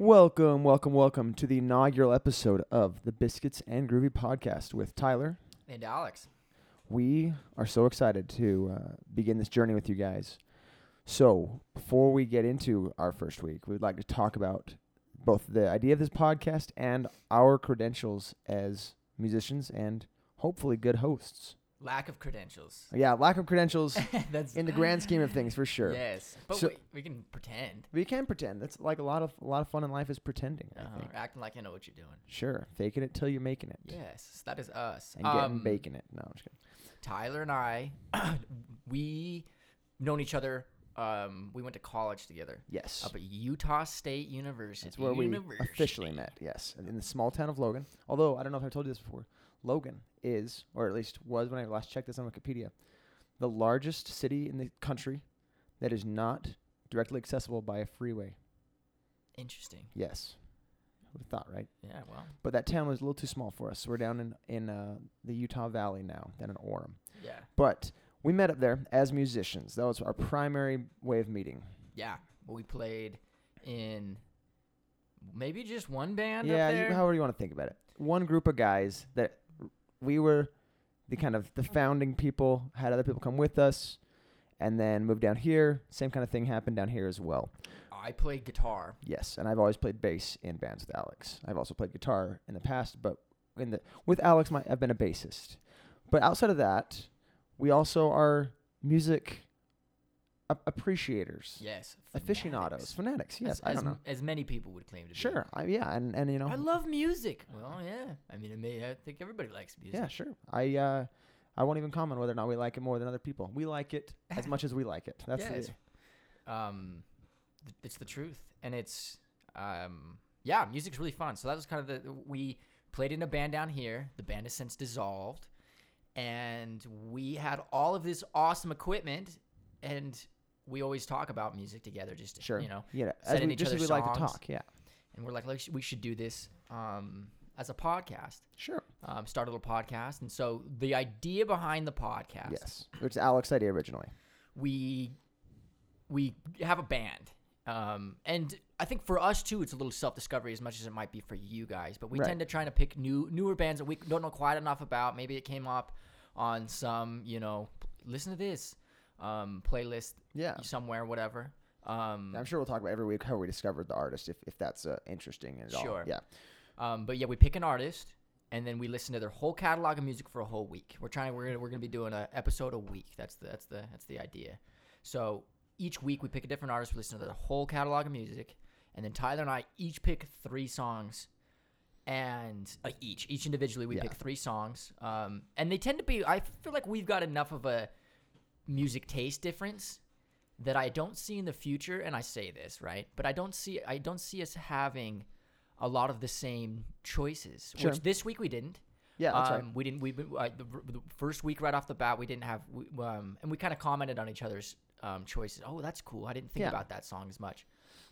Welcome, welcome, welcome to the inaugural episode of the Biscuits and Groovy podcast with Tyler. And Alex. We are so excited to uh, begin this journey with you guys. So, before we get into our first week, we'd like to talk about both the idea of this podcast and our credentials as musicians and hopefully good hosts. Lack of credentials. Yeah, lack of credentials That's in the grand scheme of things, for sure. Yes, but So- we, we can pretend. We can pretend. That's like a lot of a lot of fun in life is pretending. I Uh, acting like you know what you're doing. Sure, faking it till you're making it. Yes, that is us. And getting Um, baking it. No, I'm just kidding. Tyler and I, we known each other. Um, we went to college together Yes. up at Utah State University. That's where we officially met. Yes, in the small town of Logan. Although I don't know if I've told you this before, Logan is, or at least was when I last checked this on Wikipedia, the largest city in the country that is not directly accessible by a freeway. Interesting. Yes, would have thought right. Yeah. Well. But that town was a little too small for us. We're down in in uh, the Utah Valley now, down in Orem. Yeah. But we met up there as musicians. That was our primary way of meeting. Yeah. Well, we played in maybe just one band. yeah, you, however you want to think about it. One group of guys that we were the kind of the founding people, had other people come with us, and then moved down here. Same kind of thing happened down here as well. I played guitar. Yes, and I've always played bass in bands with Alex. I've also played guitar in the past, but in the with Alex, my, I've been a bassist. But outside of that, we also are music ap- appreciators, Yes. aficionados, fanatics. fanatics. Yes, as, I as, don't know. As many people would claim to be. Sure, I, yeah, and and you know, I love music. Well, yeah. I mean, I, may, I think everybody likes music. Yeah, sure. I uh, I won't even comment whether or not we like it more than other people. We like it as much as we like it. That's Yeah, the, it's- Um, th- it's the truth, and it's um, yeah, music's really fun. So that was kind of the we played in a band down here. The band has since dissolved, and we had all of this awesome equipment, and we always talk about music together. Just to, sure. you know, yeah. As we, each just as we like to talk. Yeah, and we're like, like we should do this um, as a podcast. sure. Um, start a little podcast, and so the idea behind the podcast Yes, it's Alex's idea originally. we we have a band um, and i think for us too it's a little self-discovery as much as it might be for you guys but we Right. tend to try to pick new newer bands that we don't know quite enough about maybe it came up on some you know listen to this um, playlist Yeah, somewhere whatever um, I'm sure we'll talk about every week how we discovered the artist if if that's uh, interesting at all. Sure. Yeah, Um, but yeah, we pick an artist and then we listen to their whole catalog of music for a whole week. We're trying. We're gonna, we're gonna be doing an episode a week. That's the that's the that's the idea. So each week we pick a different artist. We listen to their whole catalog of music, and then Tyler and I each pick three songs. And uh, each, each individually, we Yeah. pick three songs, um, and they tend to be. I feel like we've got enough of a music taste difference that I don't see in the future. And I say this right, but I don't see. I don't see us having a lot of the same choices. Sure. Which this week we didn't. yeah, that's um, right. We didn't. We uh, the, the first week right off the bat we didn't have. We, um, and we kind of commented on each other's um, choices. Oh, that's cool. I didn't think Yeah. about that song as much.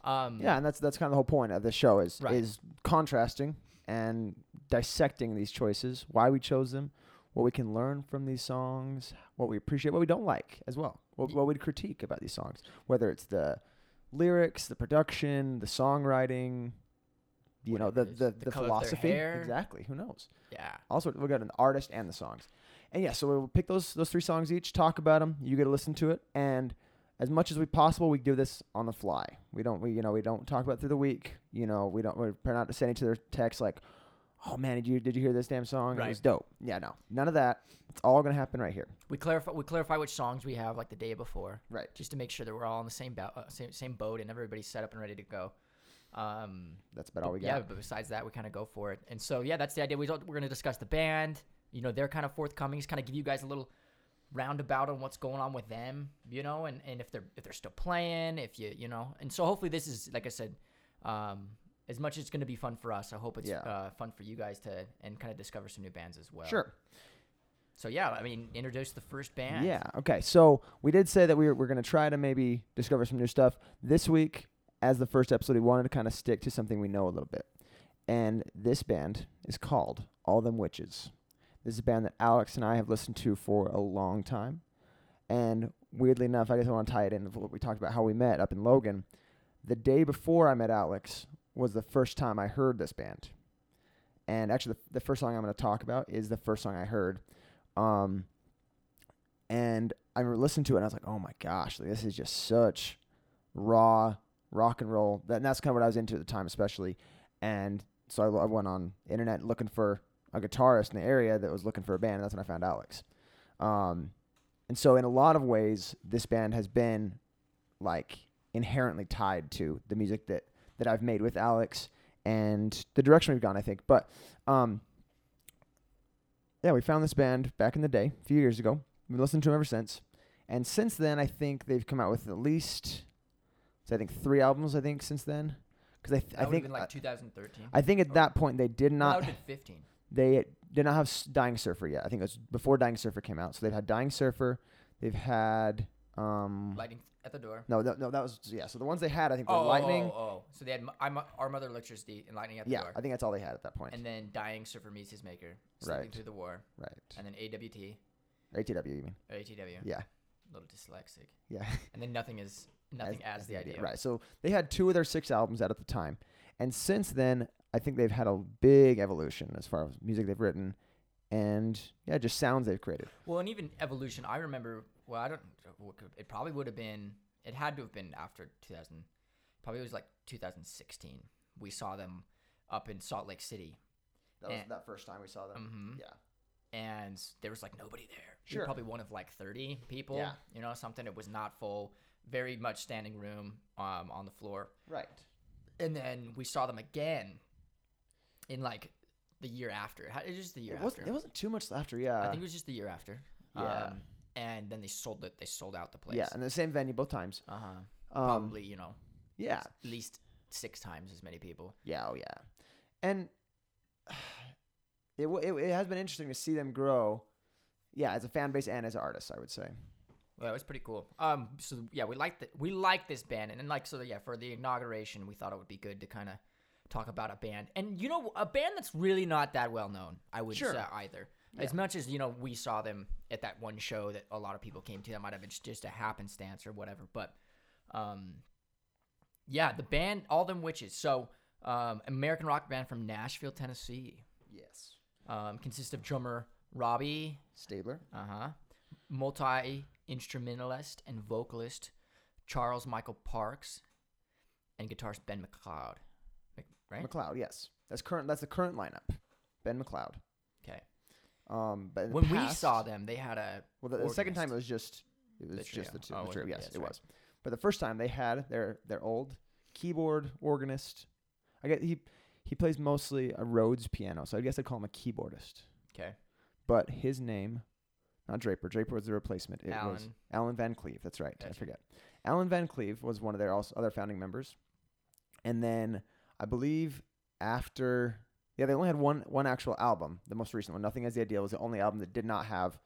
Um, Yeah, and that's that's kind of the whole point of the show is Right. is contrasting and dissecting these choices, why we chose them, what we can learn from these songs, what we appreciate, what we don't like as well, what, what we'd critique about these songs, whether it's the lyrics, the production, the songwriting, you know, Whatever the the, The the, their philosophy. Exactly. Who knows? Yeah. Also, we got an artist and the songs, and yeah, so we'll pick those those three songs each, talk about them. You get to listen to it, and as much as we possible, we do this on the fly. We don't, we you know, we don't talk about through the week. You know, we don't. We're not sending each other texts like, "Oh man, did you did you hear this damn song? It was dope." Yeah, no, none of that. It's all gonna happen right here. We clarify. We clarify which songs we have like the day before, Right. just to make sure that we're all on the same boat, uh, same same boat, and everybody's set up and ready to go. Um, That's about all we got. yeah, but besides that, we kind of go for it. And so, yeah, that's the idea. We don't, we're going to discuss the band. You know, they're kind of forthcoming. Just kind of give you guys a little roundabout on what's going on with them. You know, and, and if they're if they're still playing, if you you know, and so hopefully this is like I said, um, as much as it's going to be fun for us, I hope it's Yeah. uh, fun for you guys to and kind of discover some new bands as well. Sure. So yeah, I mean, introduce the first band. Yeah. Okay. So we did say that we were, we're going to try to maybe discover some new stuff this week. As the first episode, we wanted to kind of stick to something we know a little bit, and this band is called All Them Witches. This is a band that Alex and I have listened to for a long time, and weirdly enough, I guess I want to tie it in with what we talked about how we met up in Logan. The day before I met Alex was the first time I heard this band. And actually, the, the first song I'm going to talk about is the first song I heard. Um, and I listening to it, and I was like, "Oh my gosh, like, this is just such raw rock and roll." That, and that's kind of what I was into at the time, especially. And so I, I went on internet looking for a guitarist in the area that was looking for a band, and that's when I found Alex. Um, and so, in a lot of ways, this band has been like inherently tied to the music that that I've made with Alex and the direction we've gone. I think, but um, yeah, we found this band back in the day, a few years ago. We've been listening to them ever since, and since then, I think they've come out with at least, so I think three albums. I think since then, because I th- That I think like 2013. I think at that point they did No, not that been 15. they did not have Dying Surfer yet. I think it was before Dying Surfer came out. So they've had Dying Surfer. They've had um Lightning at the door. no, no, no, that was yeah. So the ones they had, I think, were Oh, oh, oh Lightning. Oh, oh, So they had I'm, Our Mother Electricity and Lightning at the yeah, door. I think that's all they had at that point. and then Dying Surfer Meets His Maker. Sleeping Right. Through the War. right. And then AWT ATW, you mean? or ATW. Yeah, A little dyslexic. yeah. And then Nothing is Nothing as, the idea. Right. So they had two of their six albums out at the time, and since then, I think they've had a big evolution as far as music they've written, and yeah, just sounds they've created. Well, and even evolution. I remember. Well, I don't. It probably would have been. It had to have been after 2000. Probably was like 2016. We saw them up in Salt Lake City, That was And- that first time we saw Mhm. Yeah. and there was like nobody there. Sure. probably one of like 30 people. Yeah. You know, something It was not full. Very much standing room um, on the floor. Right. And then we saw them again in like the year after. It was just the year It after. wasn't. It wasn't too much after. Yeah. I think it was just the year after. Yeah. Um, and then they sold it. They sold out the place. yeah, in the same venue both times. Uh huh. Um, Probably, you know, Yeah. at least six times as many people. Yeah, oh yeah, and it, it it has been interesting to see them grow. Yeah, as a fan base and as artists, I would say. Well, it was pretty cool. Um, so yeah, we like the, we like this band, and then like so yeah, for the inauguration, we thought it would be good to kind of talk about a band, and you know, a band that's really not that well known. I would Sure. say either. As much as you know, we saw them at that one show that a lot of people came to. That might have been just a happenstance or whatever, but um, yeah, the band All Them Witches. So um, American rock band from Nashville, Tennessee. Yes. Um, consists of drummer Robbie Staebler. uh huh. Multi instrumentalist and vocalist Charles Michael Parks, and guitarist Ben McLeod. Mc- Right? McLeod. Yes, that's current. That's the current lineup. Ben McLeod. Um, but When we saw them, they had a well, the, the second time it was just it was The just the two. Oh, the trio. it? Yes, it right. was. But the first time they had their their old keyboard organist. I guess he he plays mostly a Rhodes piano, so I guess I'd call him a keyboardist. okay. But his name, not Draper. Draper was the replacement. It was Alan. Allan Van Cleave. That's right. I forget. Allan Van Cleave was one of their also other founding members, and then I believe after yeah they only had one one actual album. The most recent one, Nothing as the Ideal, was the only album that did not have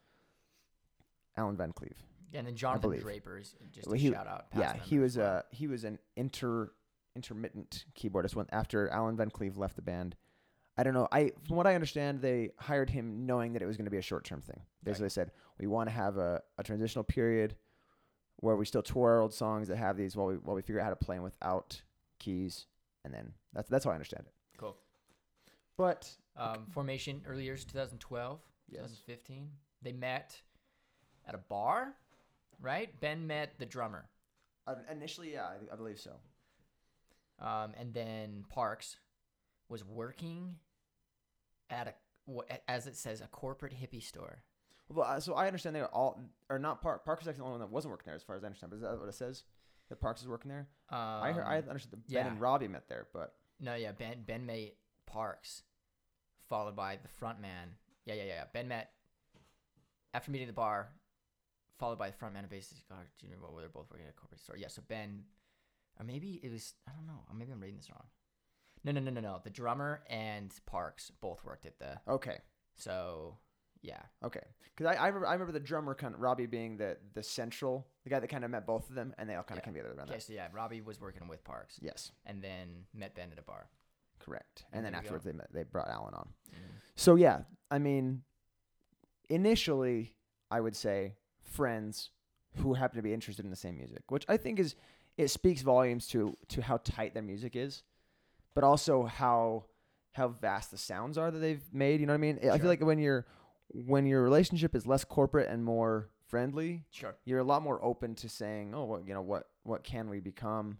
Allan Van Cleave. And then Jonathan believe. Draper is just Well, a he- shout out. yeah, he was well. uh he was an inter intermittent keyboardist when after Allan Van Cleave left the band. I don't know. I from what I understand, they hired him knowing that it was going to be a short term thing. Basically, they said we want to have a, a transitional period where we still tour old songs that have these while we while we figure out how to play them without keys, and then that's that's how I understand it. But Um, formation early years 2012, Yes. 2015. They met at a bar, right? Ben met the drummer. uh, initially, yeah, I, I believe so. Um, and then Parks was working at a, as it says, a corporate hippie store. Well, uh, so I understand they were all or not Park. Parks is actually the only one that wasn't working there, as far as I understand. But is that what it says? That Parks is working there. Um, I heard, I understood that Ben yeah. and Robbie met there, but no, yeah, Ben Ben met Parks, followed by the front man. Yeah, yeah, yeah. yeah. Ben met after meeting the bar, followed by the front man of Basic God, do you remember what they're both working at a corporate store? Yeah, so Ben, or maybe it was I don't know. Maybe I'm reading this wrong. No, no, no, no, no. The drummer and Parks both worked at the. okay, So yeah, okay. Because I I remember, I remember the drummer kind of Robbie being the the central, the guy that kind of met both of them, and they all kind of came together around okay. that. So yeah, Robbie was working with Parks, Yes, and then met Ben at a bar. Correct. And then go. afterwards, they met, they brought Alan on. Mhm. So yeah, I mean, initially, I would say friends who happen to be interested in the same music, which I think is it speaks volumes to to how tight their music is, but also how how vast the sounds are that they've made. You know what I mean? I feel like when you're when your relationship is less corporate and more friendly, Sure. you're a lot more open to saying, "Oh, what you know, what what can we become?"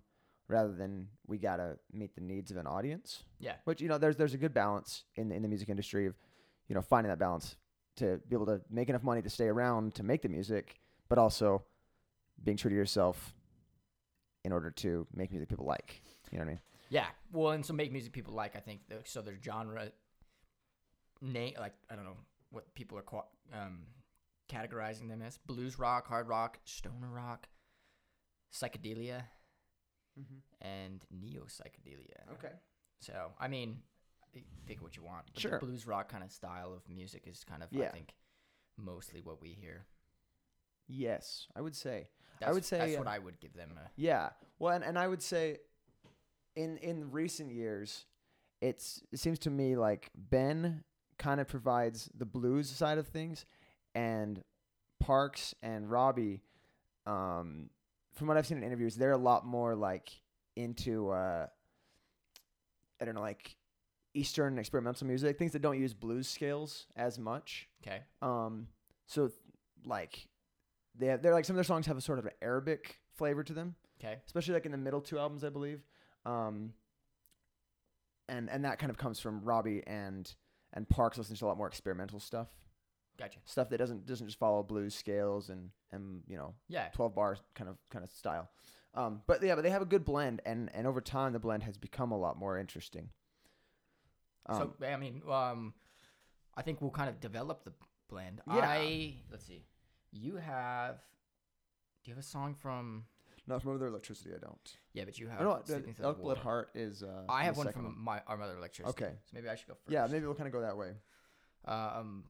Rather than we gotta meet the needs of an audience. Yeah. Which you know, there's there's a good balance in the, in the music industry of, you know, finding that balance to be able to make enough money to stay around to make the music, but also being true to yourself in order to make music people like. You know what I mean? Yeah. Well, and so make music people like. I think the, so. Their genre name like I don't know what people are qua- um, categorizing them as: blues rock, hard rock, stoner rock, psychedelia, and neo psychedelia. Okay. So I mean, I- think what you want. But Sure. The blues rock kind of style of music is kind of I think mostly what we hear. Yes, I would say. That's, would say, that's uh, what I would give them. A, Yeah. Well, and, and I would say in in recent years, it's it seems to me like Ben kind of provides the blues side of things, and Parks and Robbie, um, from what I've seen in interviews, they're a lot more like into uh, I don't know, like Eastern experimental music, things that don't use blues scales as much. okay. Um, so like they have, they're like some of their songs have a sort of an Arabic flavor to them Okay. especially like in the middle two albums, I believe. Um, and and that kind of comes from Robbie and and Parks listening to a lot more experimental stuff, Gotcha. stuff that doesn't doesn't just follow blues scales and and you know Yeah. twelve bars kind of kind of style. Um, but yeah, but they have a good blend, and and over time the blend has become a lot more interesting. Um, so I mean, um, I think we'll kind of develop the blend. Yeah. I let's see. You have. Do you have a song from? not from Mother Electricity, I don't. Yeah, but you have. Know Elk Blood Heart is. Uh, I have one from my our mother electricity. Okay. So maybe I should go first. Yeah, maybe we'll kind of go that way. Um,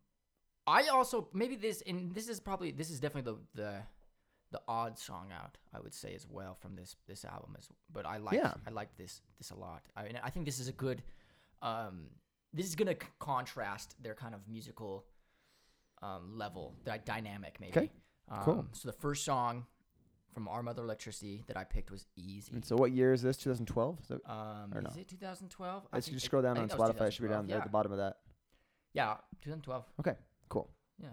I also maybe this and this is probably this is definitely the the the odd song out I would say as well from this this album as but I like Yeah. I like this this a lot. I mean I think this is a good um this is gonna c- contrast their kind of musical um level dy- dynamic maybe. 'Kay. Um, Cool. So the first song from Our Mother Electricity that I picked was Easy. And so, what year is this? 2012. Is that, Um, or is no? it 2012? I let's just scroll down I on that Spotify. It should be down 2012, there at the bottom of that. Yeah, 2012. Okay, cool. Yeah.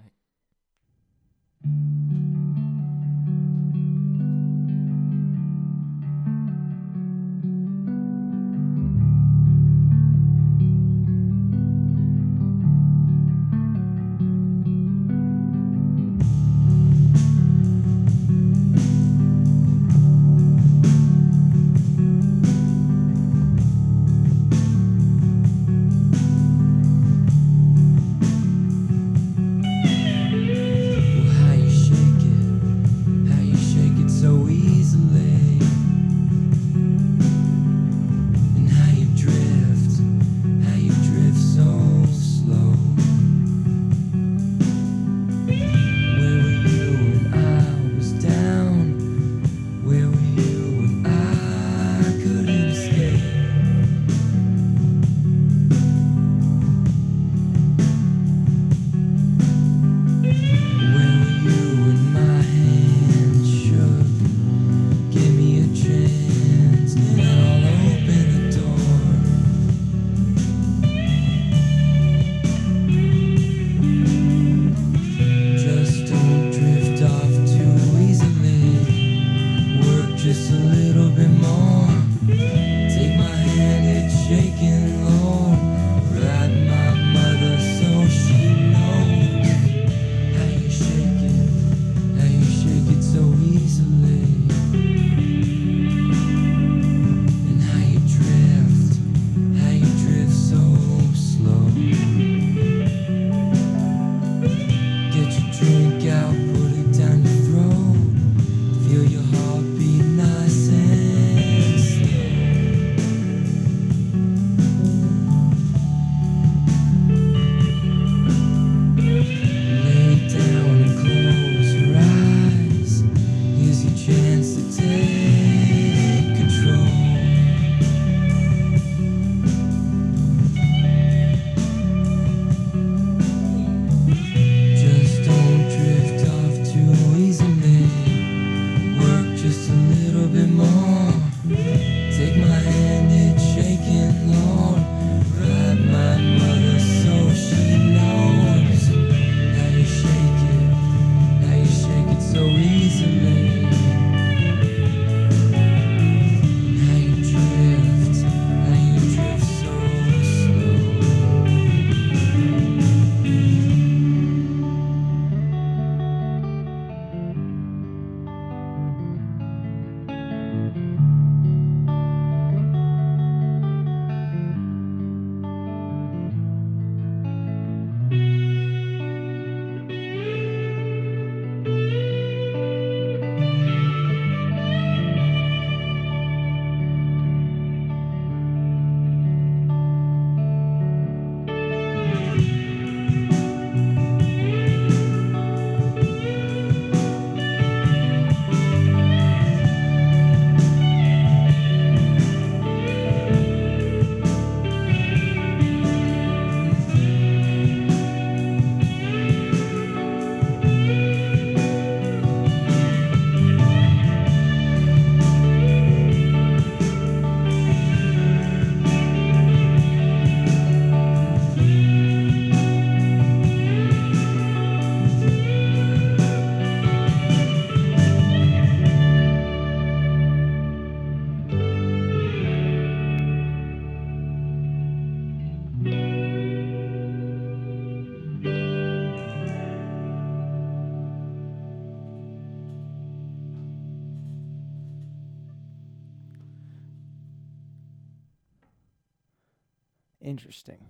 Interesting.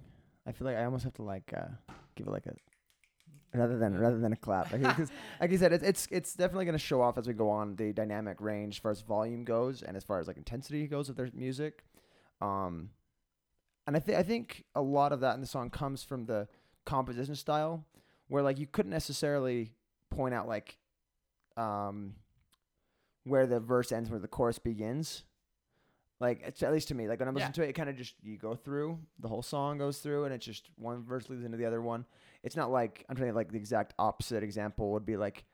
I feel like I almost have to like uh, give it like a rather than rather than a clap. Like, like you said, it's it's it's definitely going to show off as we go on the dynamic range as far as volume goes and as far as like intensity goes of their music. Um, and I think I think a lot of that in the song comes from the composition style, where like you couldn't necessarily point out like um where the verse ends, where the chorus begins. Like it's at least to me, like when I'm Yeah. listening to it, it kind of just you go through the whole song goes through, and it's just one verse leads into the other one. It's not like I'm trying to like the exact opposite example would be like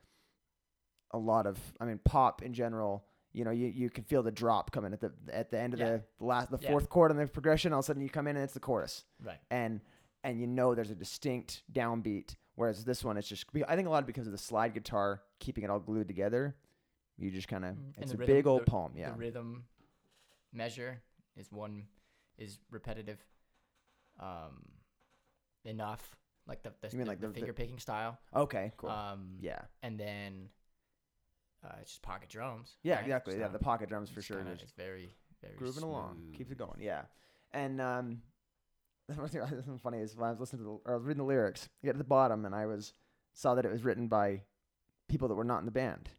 a lot of I mean pop in general. You know, you, you can feel the drop coming at the at the end of Yeah. the last the Yeah. fourth chord on the progression. All of a sudden you come in and it's the chorus Right. and and you know there's a distinct downbeat. Whereas this one, it's just I think a lot because of the slide guitar keeping it all glued together. You just kind of Mm, it's a rhythm- big old the- poem, yeah. The rhythm measure is one is repetitive. Um, enough like the the, You mean the- like the the- the- picking style. Okay, cool. Um, yeah, and then uh, it's just pocket drums. yeah, right? exactly. Yeah, the pocket drums for sure. kinda- it's very very grooving along, keeps it going. Yeah, and um, the one thing that's funny is when I was listening to the, or I was reading the lyrics, you get to the bottom, and I was saw that it was written by people that were not in the band,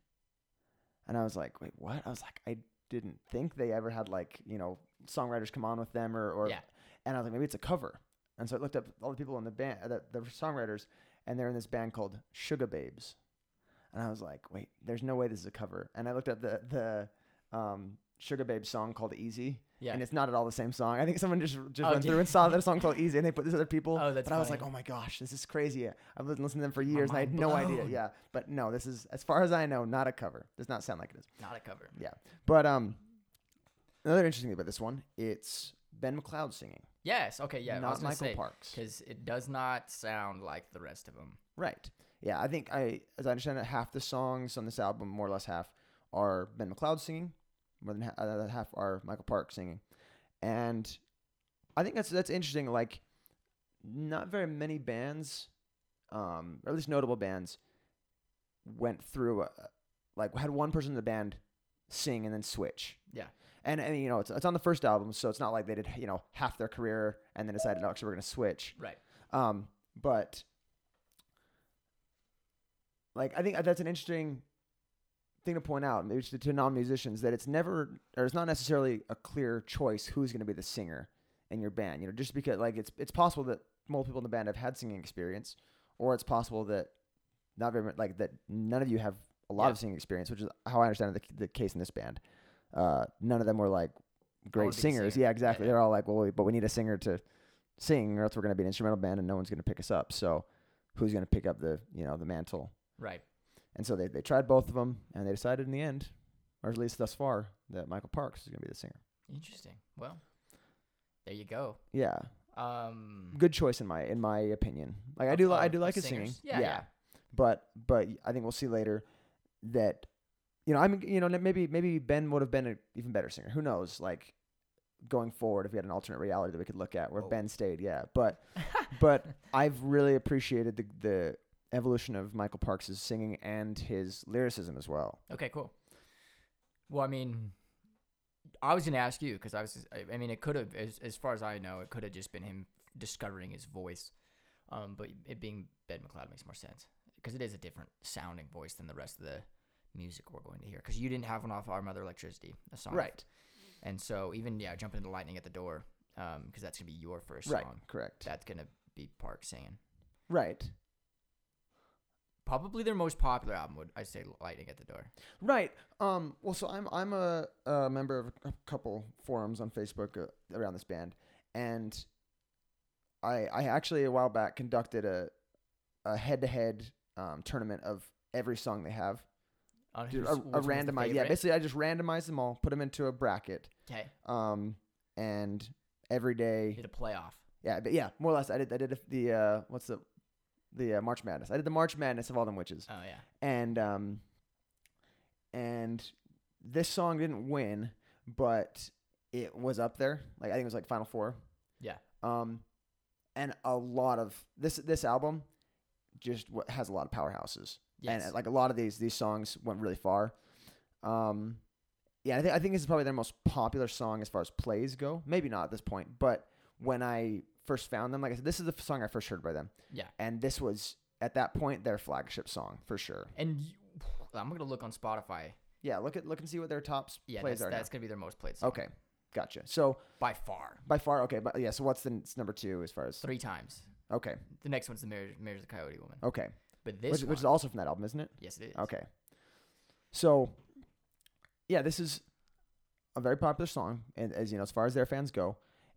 and I was like, wait, what? I was like, I didn't think they ever had like you know songwriters come on with them or or Yeah. and I was like, maybe it's a cover. And so I looked up all the people in the band, the, the songwriters, and they're in this band called Sugababes. And I was like, wait, there's no way this is a cover. And I looked up the the um, Sugababes song called Easy, Yeah. and it's not at all the same song. I think someone just just Oh, went through and saw that song called Easy, and they put this other people. Oh, that's but I was like, oh my gosh, this is crazy. I've been listening to them for years, and I had mind no idea. Yeah, but no, this is as far as I know, not a cover. Does not sound like it is. Not a cover. Yeah. But um, another interesting thing about this one, it's Ben McLeod singing, Yes. Okay. Yeah. Not Michael say, Parks. because it does not sound like the rest of them. Right. Yeah, I think I, as I understand it, half the songs on this album, more or less half, are Ben McLeod singing, more than ha- uh, half are Michael Park singing, and I think that's that's interesting. Like, not very many bands, um, or at least notable bands, went through a, like had one person in the band sing and then switch. Yeah. And, and you know it's, it's on the first album, so it's not like they did you know half their career and then decided oh, actually we're gonna switch. Right. Um, but like I think that's an interesting thing to point out, maybe to, to non-musicians, that it's never or it's not necessarily a clear choice who's going to be the singer in your band. You know, just because like it's it's possible that multiple people in the band have had singing experience, or it's possible that not very much, like that none of you have a lot Yeah. of singing experience, which is how I understand the, the case in this band. Uh, none of them were like great wanna be the singers. singer. Yeah, exactly. yeah. They're all like, well, we, but we need a singer to sing, or else we're going to be an instrumental band, and no one's going to pick us up. So, who's going to pick up the you know the mantle? Right. And so they, they tried both of them, and they decided in the end, or at least thus far, that Michael Parks is going to be the singer. Interesting. Well, there you go. Yeah, Um. good choice in my in my opinion. Like I do li- I do like his singing. singers. Yeah, yeah. But but I think we'll see later that you know I mean you know maybe maybe Ben would have been an even better singer. Who knows? Like going forward, if we had an alternate reality that we could look at where Whoa. Ben stayed, yeah. But but I've really appreciated the the evolution of Michael Parks' singing and his lyricism as well. Okay, cool. Well, I mean, I was gonna ask you because I was. I, mean, it could have, as, as far as I know, it could have just been him discovering his voice. Um, but it being Ben McLeod makes more sense because it is a different sounding voice than the rest of the music we're going to hear. Because you didn't have one off Our Mother Electricity, a song, Right. And so even yeah, jumping into Lightning at the Door, um, because that's gonna be your first Right. song. Correct. That's gonna be Park singing. Right. Probably their most popular album would I say Lightning at the Door. Right. Um. Well, so I'm I'm a, a member of a couple forums on Facebook uh, around this band, and I I actually a while back conducted a a head to head um tournament of every song they have. On Dude, a, a randomized. Yeah. Basically, I just randomized them all, put them into a bracket. Okay. Um. And every day. Did a playoff. Yeah. But yeah. More or less, I did. I did the uh. What's the the uh, March Madness? I did the March Madness of all them witches. Oh yeah. and um and this song didn't win but it was up there like i think it was like final four Yeah. um and a lot of this this album just w- has a lot of powerhouses Yes. and like a lot of these these songs went really far um yeah i think i think this is probably their most popular song as far as plays go maybe not at this point but when I first found them. Like I said, this is the song I first heard by them, Yeah. and this was at that point their flagship song for sure. And you, I'm gonna look on Spotify. Yeah, look at look and see what their top Yeah, plays that's, are. now. that's gonna be their most played song. Okay, gotcha. So By far, by far, okay, but yeah. So what's the number two as far as? three times. Okay, The next one's the Marriage, Marriage of the Coyote Woman. okay, But this which, one, which is also from that album, isn't it? yes, it is. Okay. So, yeah, this is a very popular song, and as you know, as far as their fans go,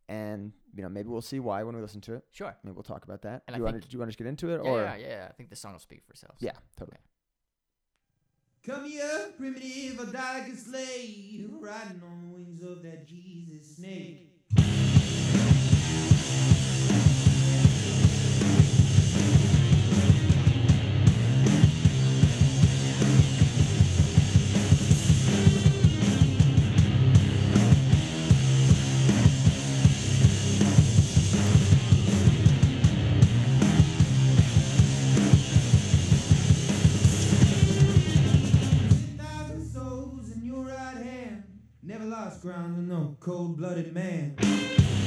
and you know, maybe we'll see why when we listen to it. Sure. Maybe we'll talk about that. And do I you want to do you want to just get into it, Yeah, or yeah, yeah. I think the song will speak for itself. Yeah, totally. Come here, primitive, a die like a slave, riding on the wings of that Jesus snake. Ground to no cold-blooded man.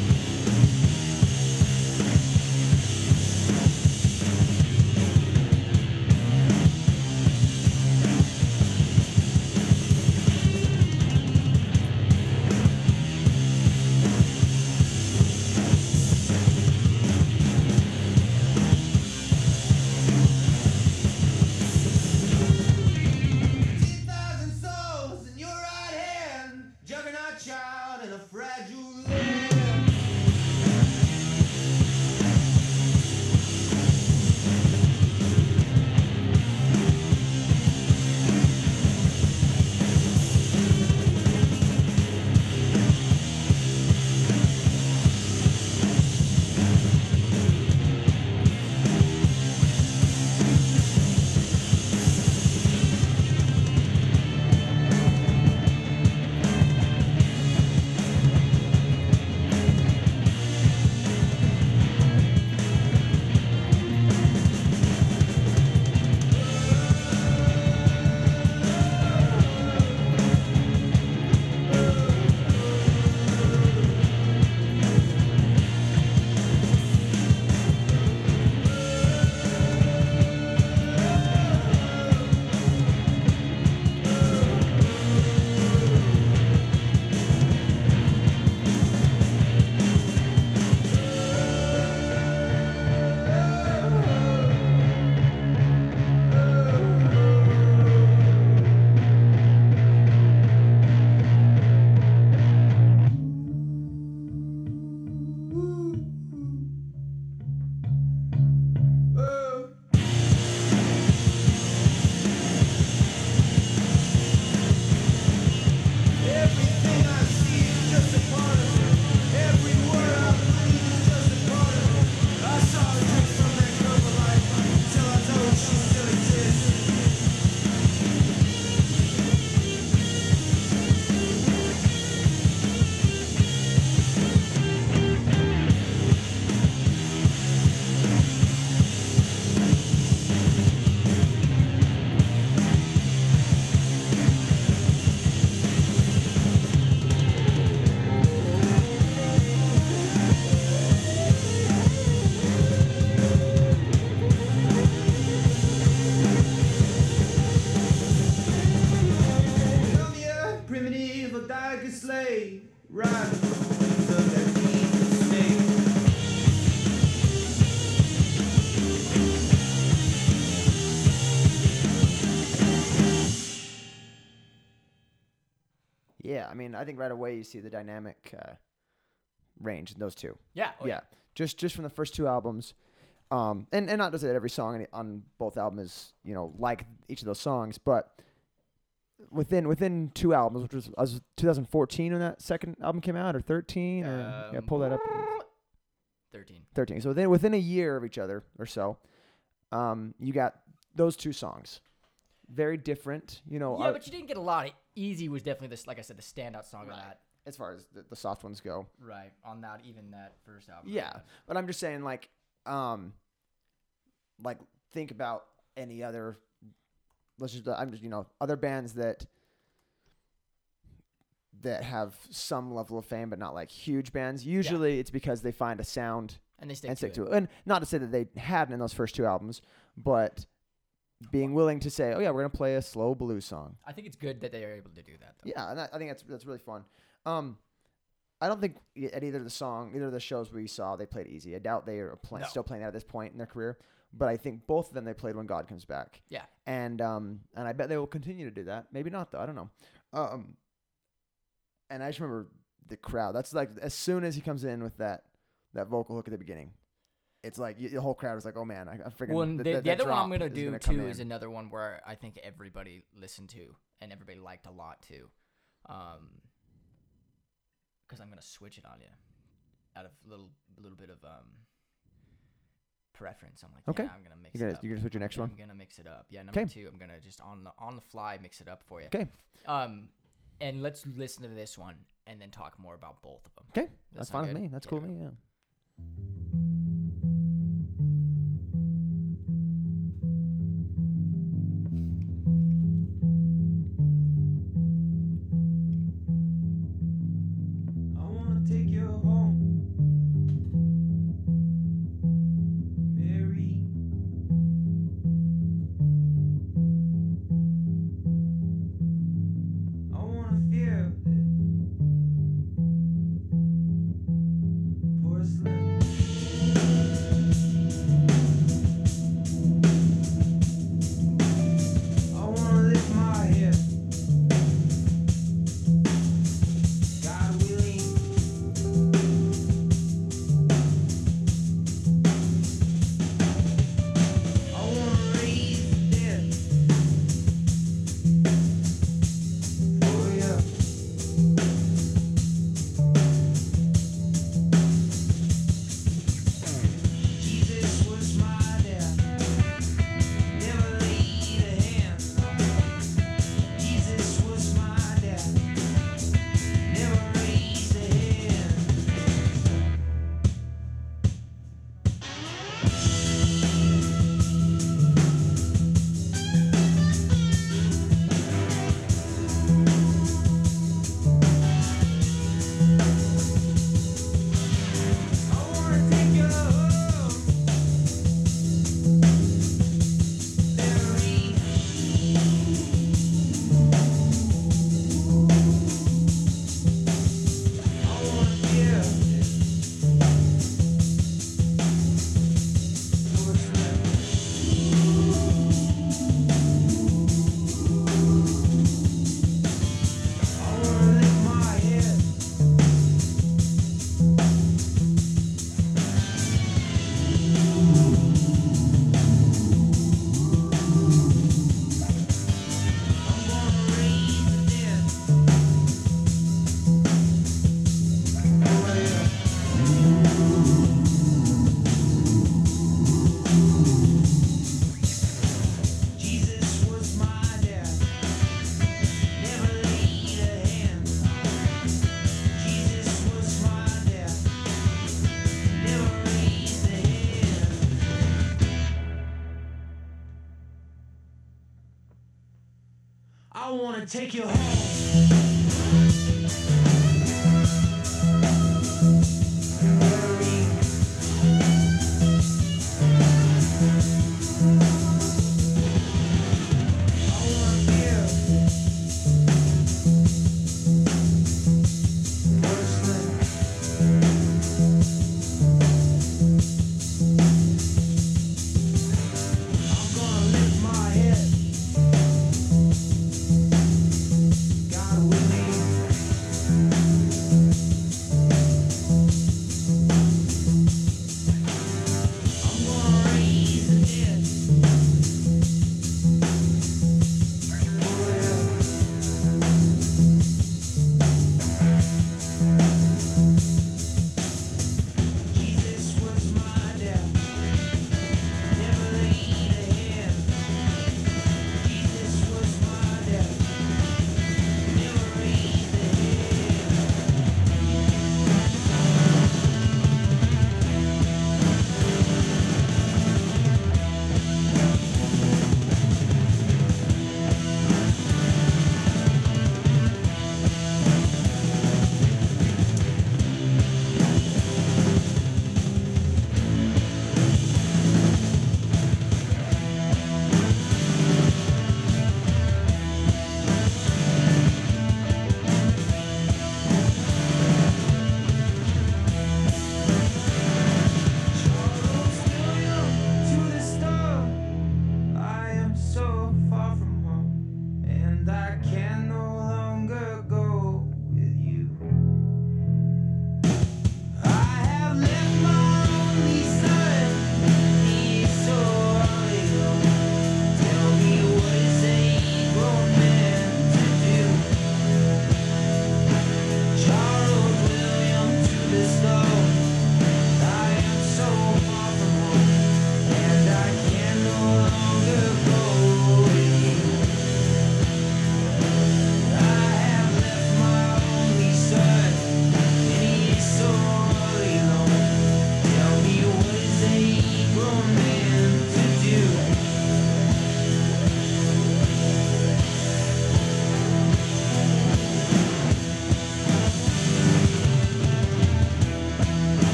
I think right away you see the dynamic uh, range in those two. Yeah. oh, yeah, just just from the first two albums, um, and and not to say that every song on- both albums is you know like each of those songs, but within within two albums, which was, was 2014 when that second album came out, or 13, or yeah, Um, pull that up. Thirteen. 13. So within within a year of each other or so, um, you got those two songs, very different. You know, Yeah, uh, but you didn't get a lot. Of, Easy was definitely this, like I said, the standout song Right. of that. as far as the, the soft ones go. Right. On that, even that first album. Yeah, but I'm just saying, like, um, like think about any other. Let's just, I'm just, you know, other bands that that have some level of fame, but not like huge bands. Usually, it's because they find a sound and they stick, and to, stick it. to it. And not to say that they hadn't in those first two albums, but being willing to say, "Oh yeah, we're gonna play a slow blues song." I think it's good that they are able to do that. Though. Yeah, and I, I think that's that's really fun. Um, I don't think at either of the song, either of the shows we saw, they played easy. I doubt they are play, No. still playing that at this point in their career. But I think both of them they played when God comes back. Yeah. and um, and I bet they will continue to do that. Maybe not though. I don't know. Um, and I just remember the crowd. That's like as soon as he comes in with that that vocal hook at the beginning, it's like y- the whole crowd is like, "Oh man, I, I freaking." Well, and th- the, the other one I'm gonna do too is in. another one where I think everybody listened to and everybody liked a lot too, because I'm gonna switch it on you out of little little bit of um preference. I'm like, Okay. yeah, I'm gonna mix You're it gonna up. you're gonna switch your next one? I'm gonna mix it up. Yeah, number 'Kay. two. I'm gonna just on the on the fly mix it up for you. Okay, Um, and let's listen to this one and then talk more about both of them. okay, That that's sound fine with me. That's Yeah. cool with me. Yeah. Take your home.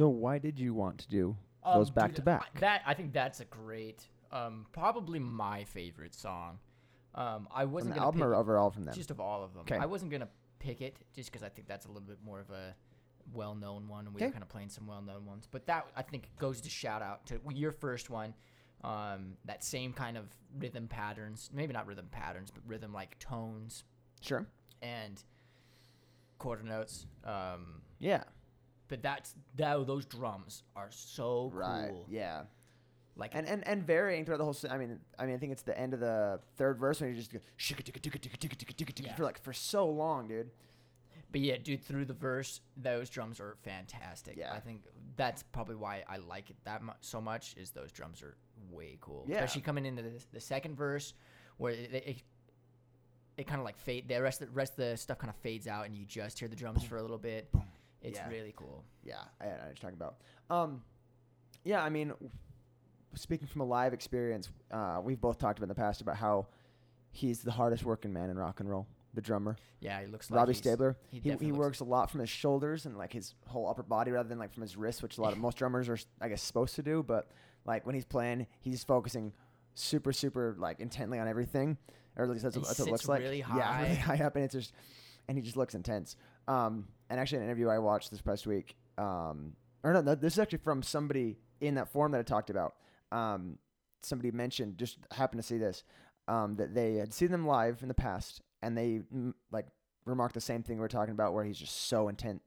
So why did you want to do those Um, back dude, to back? I- That I think that's a great, um, probably my favorite song. Um, I wasn't the gonna album pick or overall from them? just of all of them. I wasn't gonna pick it just because I think that's a little bit more of a well-known one, and we were 'Kay. kind of playing some well-known ones. But that I think goes to shout out to your first one. Um, that same kind of rhythm patterns, maybe not rhythm patterns, but rhythm like tones sure. and quarter notes. Um, Yeah. But that's that those drums are so Right. cool. Yeah. Like And, and and varying throughout the whole. I mean, I mean, I think it's the end of the third verse when you just go Yeah. for like for so long, dude. But yeah, dude, through the verse, those drums are fantastic. Yeah. I think that's probably why I like it that mu- so much. Is those drums are way cool, Yeah. especially coming into the, the second verse where it it, it kind of like fade. The rest of the rest of the stuff kind of fades out, and you just hear the drums for a little bit. It's Yeah. really cool. Yeah, I, I know what you're talking about. Um, yeah, I mean, speaking from a live experience, uh, we've both talked about in the past about how he's the hardest working man in rock and roll. The drummer, Yeah, he looks like Robbie Staebler. he He, he, works a lot from his shoulders and like his whole upper body rather than like from his wrists, which a lot of most drummers are, I guess, supposed to do. But like when he's playing, he's focusing super, super like intently on everything, or at least that's, He what- that's what it looks like. really Yeah, really high. high up, and it's just, and he just looks intense. Um, and actually, an interview I watched this past week, um, or no, no, this is actually from somebody in that forum that I talked about. Um, somebody mentioned, just happened to see this, um, that they had seen them live in the past, and they like remarked the same thing we are talking about, where he's just so intent,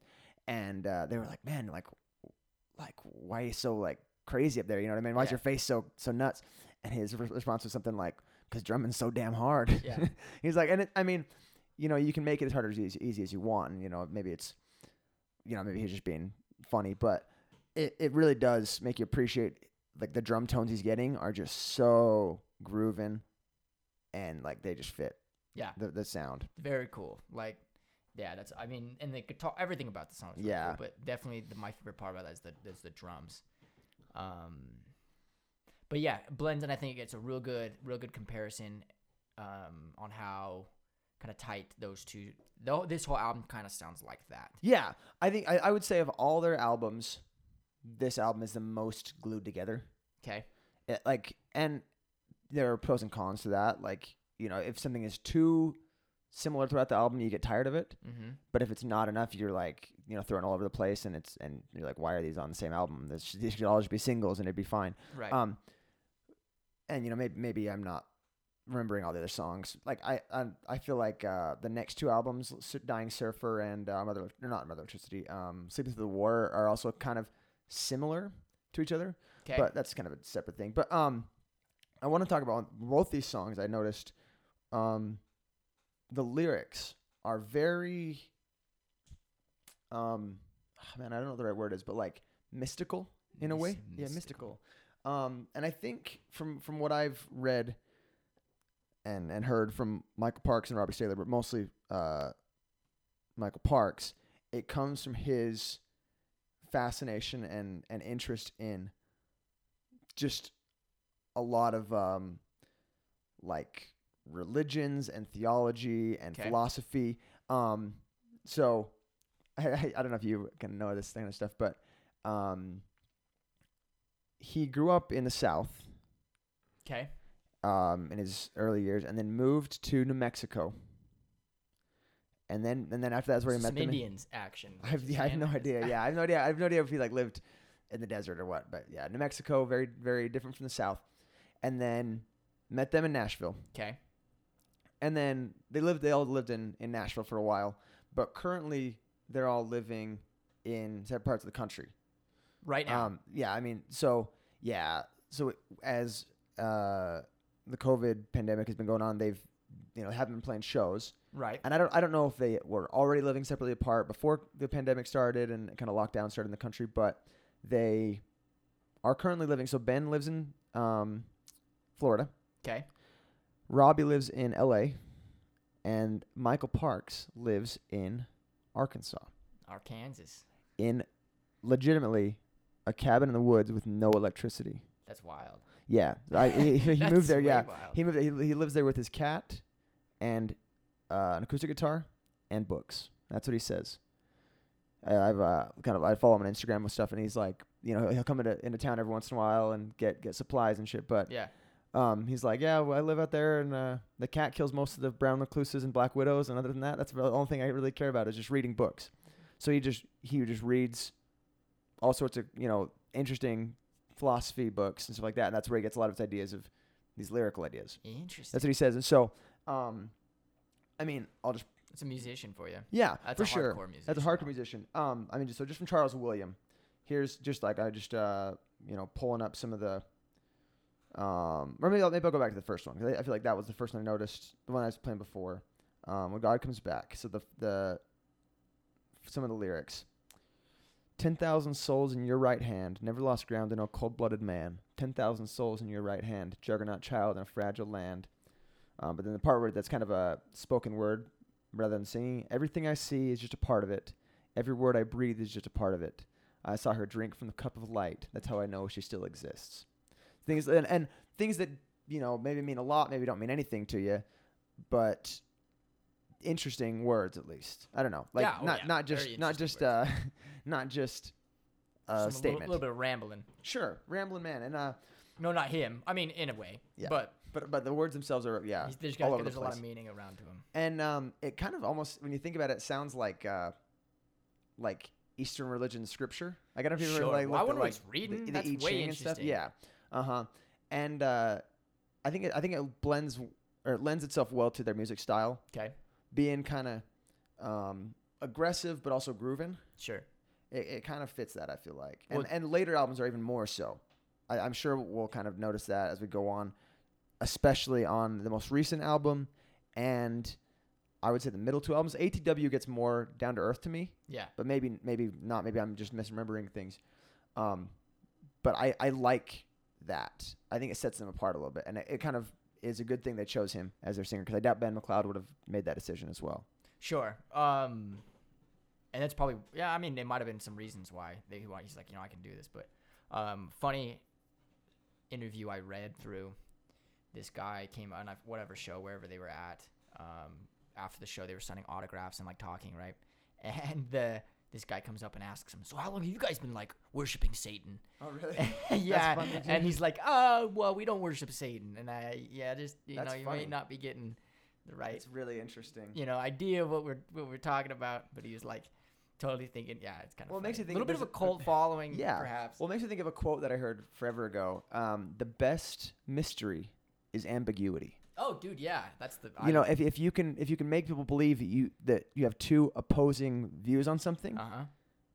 and uh, they were like, man, like, like why are you so like crazy up there? You know what I mean? Why's Yeah. your face so so nuts? And his re- response was something like, "Cause drumming's so damn hard." Yeah. he's like, and it, I mean, you know, you can make it as hard or as easy, easy as you want. And, you know, maybe it's, you know, maybe he's just being funny, but it, it really does make you appreciate like the drum tones he's getting are just so grooving, and like they just fit Yeah, the the sound. very cool. Like, yeah, that's. I mean, and the guitar, everything about the song is really Yeah. cool. But definitely, the, my favorite part about that is the is the drums. Um, but yeah, blends, and I think it's a real good, real good comparison, um, on how kind of tight those two. Though this whole album kind of sounds like that. Yeah, I think I, I would say of all their albums, this album is the most glued together. Okay. It, like, and there are pros and cons to that. Like, you know, if something is too similar throughout the album, you get tired of it. Mm-hmm. But if it's not enough, you're like, you know, throwing all over the place, and it's and you're like, why are these on the same album? This should, these should all just be singles, and it'd be fine. Right. Um, and you know, maybe maybe I'm not remembering all the other songs. Like I I, I feel like uh, the next two albums, Dying Surfer and uh, Mother, or not Mother Electricity, um, Sleeping Through the War, are also kind of similar to each other. Okay. But that's kind of a separate thing. But um, I want to talk about both these songs. I noticed, um, the lyrics are very, um, ah, man, I don't know what the right word is, but like mystical in a way. Mys- Yeah, mystical. mystical. Um, and I think from from what I've read and and heard from Michael Parks and Robbie Staebler, but mostly uh, Michael Parks, it comes from his fascination and and interest in just a lot of um like religions and theology and Okay. philosophy um so I, I, I don't know if you can know this kind of stuff but um he grew up in the south Okay. Um, in his early years, and then moved to New Mexico. And then, and then after that's where he met them. Indians action. I have, yeah, I have no idea. Yeah, I have no idea. I have no idea if he like lived in the desert or what. But yeah, New Mexico, very, very different from the South. And then met them in Nashville, Okay. and then they lived. They all lived in in Nashville for a while, but currently they're all living in separate parts of the country. Right now. Um, yeah, I mean, so yeah, so as uh, the COVID pandemic has been going on, they've you know haven't been playing shows, right. and I don't I don't know if they were already living separately apart before the pandemic started and kind of lockdown started in the country, but they are currently living. So Ben lives in um, Florida, Okay. Robbie lives in L.A., and Michael Parks lives in Arkansas Arkansas. in legitimately a cabin in the woods with no electricity. That's wild. Yeah, I, he, he moved there. Yeah, wild. he moved. He, he lives there with his cat, and uh, an acoustic guitar, and books. That's what he says. I, I've uh, kind of I follow him on Instagram with stuff, and he's like, you know, he'll come into into town every once in a while and get get supplies and shit. But Yeah. um, he's like, yeah, well, I live out there, and uh, the cat kills most of the brown recluses and black widows, and other than that, that's the only thing I really care about is just reading books. So he just he just reads all sorts of you know interesting philosophy books and stuff like that, and that's where he gets a lot of his ideas of these lyrical ideas. Interesting. That's what he says, and so, um, I mean, I'll just It's a musician for you. yeah, That's for a sure. hardcore musician. That's a hardcore though. musician. Um, I mean, just, so just from Charles William, here's just like I just uh, you know, pulling up some of the. Um, or maybe I'll, maybe I'll go back to the first one 'cause I, I feel like that was the first one I noticed. The one I was playing before, um, when God comes back. So the the some of the lyrics. Ten thousand souls in your right hand, never lost ground in no cold-blooded man. Ten thousand souls in your right hand, juggernaut child in a fragile land. Um, but then the part where that's kind of a spoken word rather than singing. Everything I see is just a part of it. Every word I breathe is just a part of it. I saw her drink from the cup of light. That's how I know she still exists. Things and, and things that you know maybe mean a lot, maybe don't mean anything to you, but interesting words at least. I don't know, like Yeah, oh not yeah, not just not just uh not just a little- statement. A little bit of rambling. Sure, rambling man, and uh, No, not him. I mean, in a way. Yeah. But but but the words themselves are yeah he's, there's, all over there's the a lot place. of meaning around to him. and um, it kind of almost when you think about it, sounds like uh, like Eastern religion scripture. Like I don't know if you ever Sure. like Well, I at like reading. the, That's the I way Ching and stuff. Yeah, uh huh. And uh, I think it, I think it blends or it lends itself well to their music style, Okay. being kind of um, aggressive but also grooving. Sure. It, it kind of fits that I feel like, and Well- and later albums are even more so. I, I'm sure we'll kind of notice that as we go on, especially on the most recent album, and I would say the middle two albums. ATW gets more down to earth to me, Yeah. but maybe maybe not. Maybe I'm just misremembering things. Um, but I I like that. I think it sets them apart a little bit, and it, it kind of is a good thing they chose him as their singer because I doubt Ben McLeod would have made that decision as well. Sure. Um, and that's probably yeah. I mean, there might have been some reasons why they why he's like you know I can do this, but um, funny interview I read through. This guy came on a- whatever show wherever they were at. Um, after the show, they were signing autographs and like talking, right? And the this guy comes up and asks him, "So how long have you guys been like worshiping Satan?" Oh really? yeah, funny, and he's like, "Oh, well, we don't worship Satan," and I yeah, just you That's know, you funny. may not be getting the right It's really interesting. you know idea of what we're what we're talking about, but he was like totally thinking, yeah, it's kind of Well, it makes you think a little bit of a there's cult following, Yeah. perhaps. Well, it makes me think of a quote that I heard forever ago. Um, the best mystery is ambiguity. oh, dude, yeah, that's the you know, if, if you can if you can make people believe that you that you have two opposing views on something, uh huh,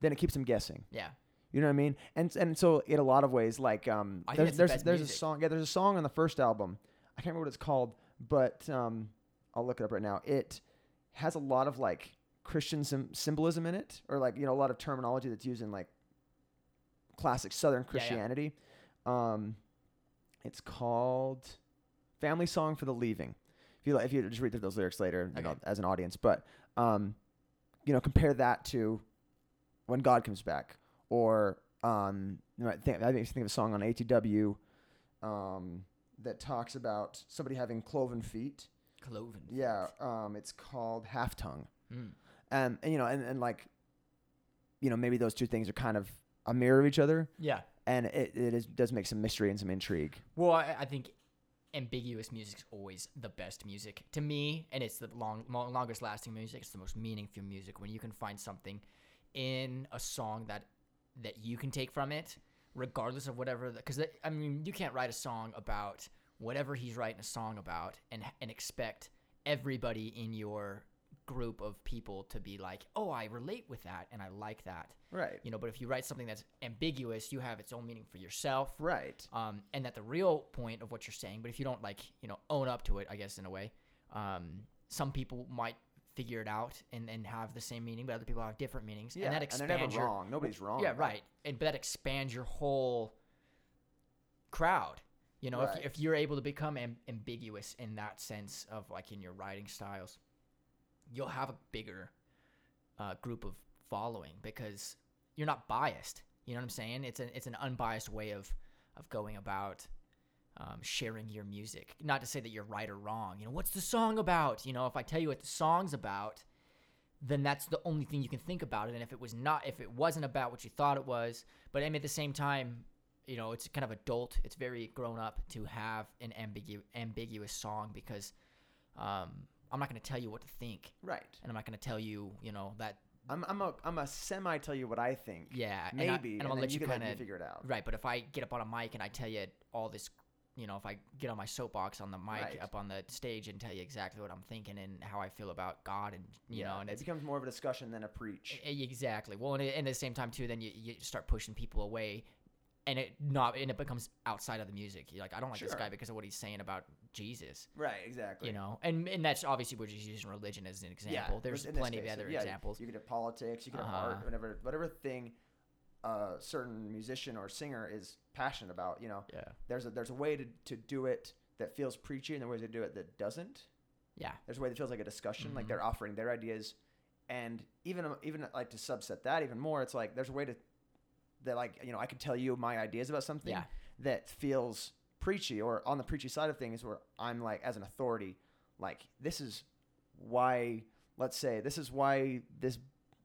then it keeps them guessing. yeah, You know what I mean? And and so in a lot of ways, like um, I think there's the there's a song. Yeah, there's a song on the first album. I can't remember what it's called, but um, I'll look it up right now. It has a lot of like Christian sim- symbolism in it, or like you know a lot of terminology that's used in like classic Southern Yeah, yeah. Christianity. Um, it's called "Family Song for the Leaving." If you if you just read through those lyrics later, you know, as an audience, but um, you know, compare that to when God comes back, or um, you know, I think I think think of a song on ATW um, that talks about somebody having cloven feet. cloven. Yeah, um, it's called half tongue, Mm. And, and you know, and, and like, you know, maybe those two things are kind of a mirror of each other, yeah. and it, it is, does make some mystery and some intrigue. Well, I, I think ambiguous music is always the best music to me, and it's the long, mo- longest lasting music. It's the most meaningful music when you can find something in a song that that you can take from it, regardless of whatever. Because I mean, you can't write a song about whatever he's writing a song about and and expect everybody in your group of people to be like, "Oh, I relate with that and I like that." Right. You know, but if you write something that's ambiguous, you have its own meaning for yourself Right. um, and that the real point of what you're saying. But if you don't like, you know, own up to it, I guess in a way, um, some people might figure it out and, and have the same meaning, but other people have different meanings, Yeah, and that and expands they're never your wrong. Nobody's wrong. yeah right, and but that expands your whole crowd. You know, Right. if, if you're able to become am- ambiguous in that sense of like in your writing styles, you'll have a bigger uh, group of following because you're not biased. You know what I'm saying? It's an it's an unbiased way of of going about um, sharing your music. Not to say that you're right or wrong. You know, what's the song about? You know, if I tell you what the song's about, then that's the only thing you can think about it. And if it was not, if it wasn't about what you thought it was, but I mean, at the same time, you know, it's kind of adult. It's very grown up to have an ambigu- ambiguous song because um, I'm not going to tell you what to think, Right. and I'm not going to tell you, you know, that I'm I'm a I'm a semi tell you what I think. yeah, and I- Maybe. and, and I'm gonna then let you can kind of figure it out. right. But if I get up on a mic and I tell you all this, you know, if I get on my soapbox on the mic Right. up on the stage and tell you exactly what I'm thinking and how I feel about God, and you know, and it becomes more of a discussion than a preach. Exactly. Well, and, and at the same time too, then you, you start pushing people away, and it not and it becomes outside of the music. You're like, I don't like this guy because of what he's saying about Jesus. Right. Exactly. You know, and and that's obviously we're just using religion as an example. Yeah, There's plenty of other yeah, examples. You could have politics. You could have Uh-huh. art. Whatever whatever thing a certain musician or singer is passionate about. You know, yeah. there's a there's a way to, to do it that feels preachy, and there are ways to do it that doesn't. Yeah. There's a way that feels like a discussion, like Mhm. they're offering their ideas, and even even like to subset that even more, it's like there's a way to that like you know I could tell you my ideas about something Yeah. that feels preachy or on the preachy side of things where I'm like as an authority, like this is why let's say this is why this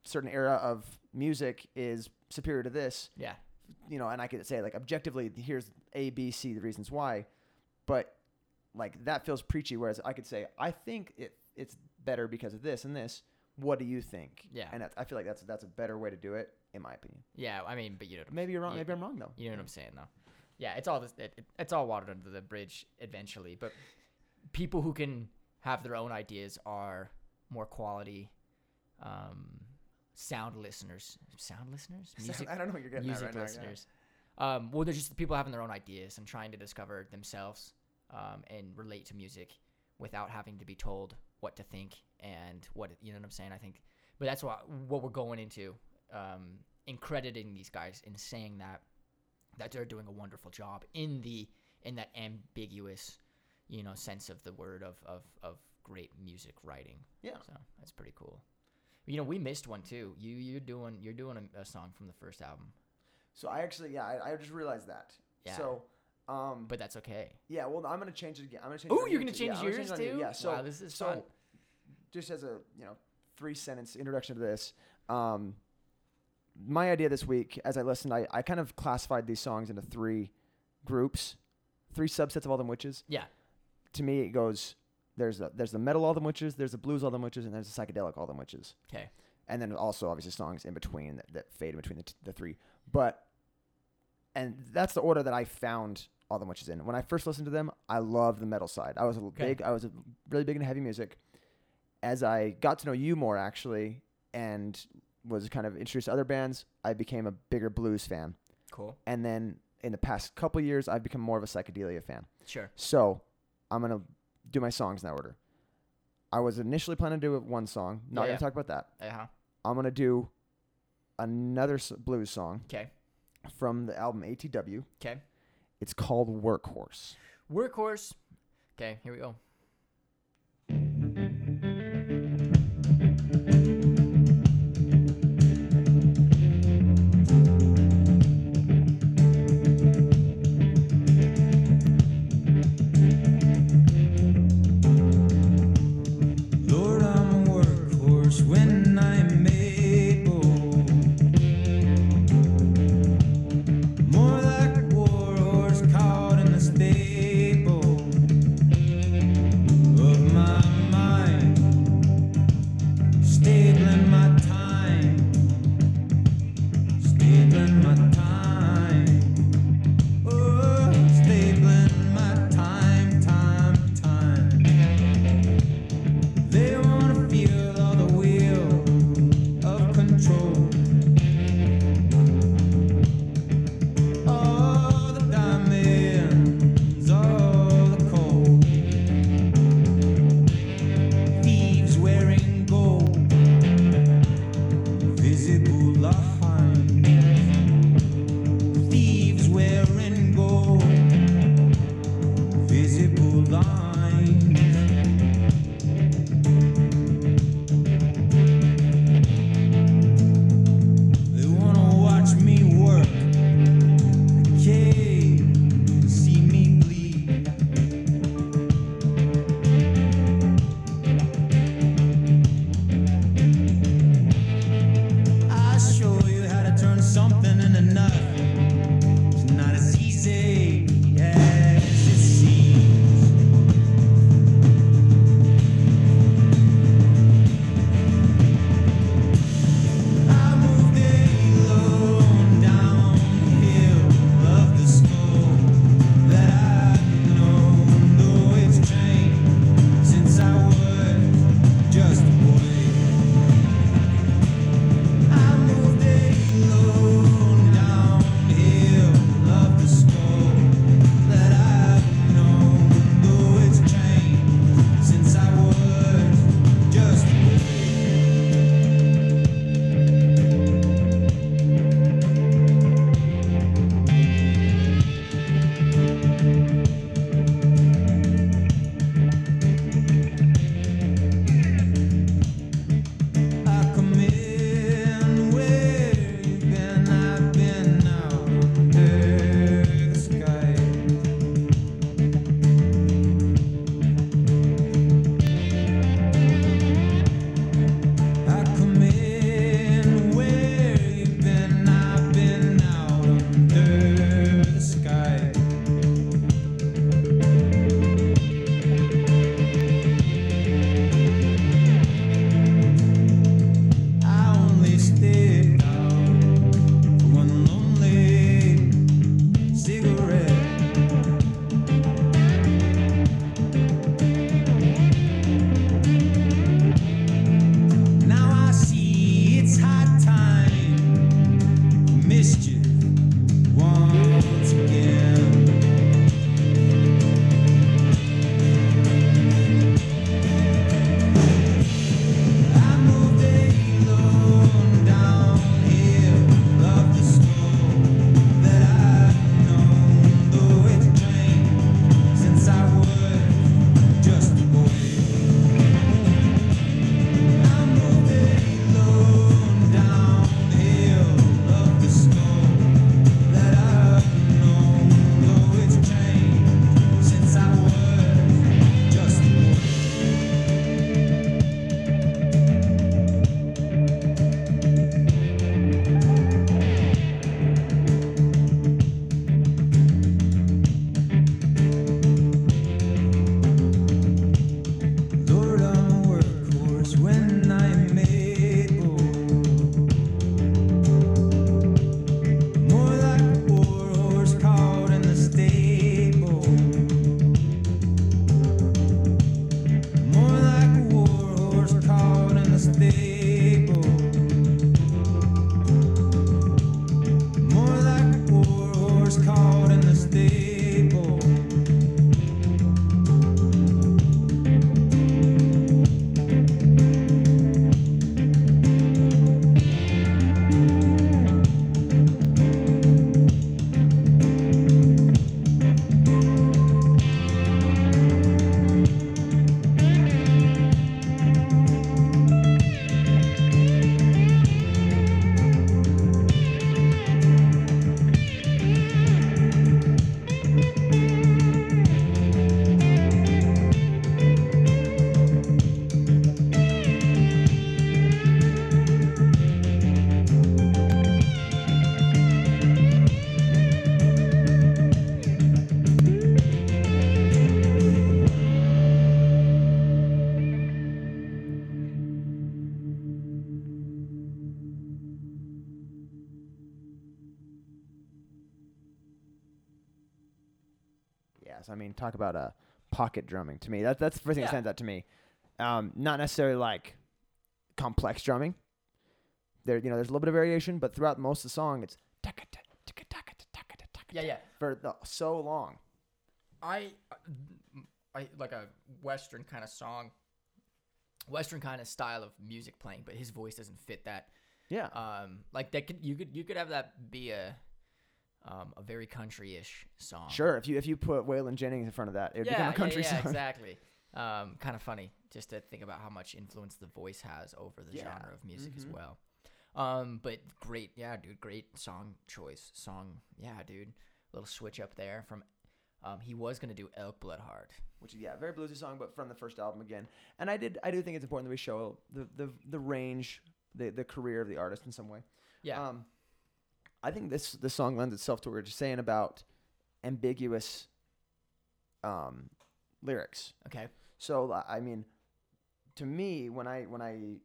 certain era of music is superior to this Yeah. you know, and I could say like objectively, here's A, B, C, the reasons why, but like that feels preachy. Whereas I could say, I think it it's better because of this and this. What do you think? Yeah. and I feel like that's that's a better way to do it, in my opinion. Yeah. I mean, but you know, Maybe you're wrong. Yeah. Maybe I'm wrong though. You know what I'm saying, though. Yeah, it's all this. It, it- it's all watered under the bridge eventually. But people who can have their own ideas are more quality um, sound listeners. Sound listeners, music, I don't know what you're getting music at right listeners. Um, well, they're just people having their own ideas and trying to discover themselves um, and relate to music without having to be told what to think and what you know what I'm saying. I think, but that's what what we're going into um, in crediting these guys in saying that that they're doing a wonderful job in the in that ambiguous you know sense of the word of of, of great music writing. Yeah. So that's pretty cool. You know, we missed one too. You you're doing you're doing a, a song from the first album, So I actually, yeah, I, I just realized that. Yeah. So, um, but that's okay. yeah, well, I'm gonna change it again. I'm gonna change. Oh, you're gonna too. Yeah, change yours too? Yeah. So, Wow, this is so fun. just as a you know three sentence introduction to this um, my idea this week as i listened I, I kind of classified these songs into three groups three subsets of all them witches Yeah. to me it goes there's the, there's the metal all them witches there's the blues all them witches and there's the psychedelic all them witches Okay. and then also obviously songs in between that, that fade in between the, t- the three but and that's the order that i found all them witches in when i first listened to them i loved the metal side i was a Okay. big i was a, really big into heavy music as i got to know you more actually and was kind of introduced to other bands i became a bigger blues fan Cool. and then in the past couple years i've become more of a psychedelia fan Sure. so i'm gonna do my songs in that order i was initially planning to do one song not Yeah, gonna yeah. talk about that Uh huh. I'm gonna do another blues song Okay. from the album ATW. Okay. It's called Workhorse. Workhorse. Okay. Here we go. Talk about uh, pocket drumming. To me, that that's the first thing Yeah. that stands out to me. Um, not necessarily like complex drumming. There, you know, there's a little bit of variation, but throughout most of the song, it's taka ta, taka taka ta, taka ta, taka Yeah, yeah. for the, so long. I, I like a Western kind of song, Western kind of style of music playing, but his voice doesn't fit that. Yeah, Um, like that could you could you could have that be a, um, a very country-ish song. sure. If you if you put Waylon Jennings in front of that, it would Yeah, become a yeah, country yeah, song. exactly. Um, kind of funny just to think about how much influence the voice has over the Yeah. genre of music as Mhm. well. Um, but great, yeah, dude, great song choice. Song, yeah, dude. Little switch up there from. Um, he was gonna do Elk Blood Heart. which is yeah, very bluesy song, but from the first album again. And I did I do think it's important that we show the the, the range, the the career of the artist in some way. Yeah. Um, I think this this song lends itself to what we we're just saying about ambiguous um, lyrics. okay. So I mean, to me, when I when I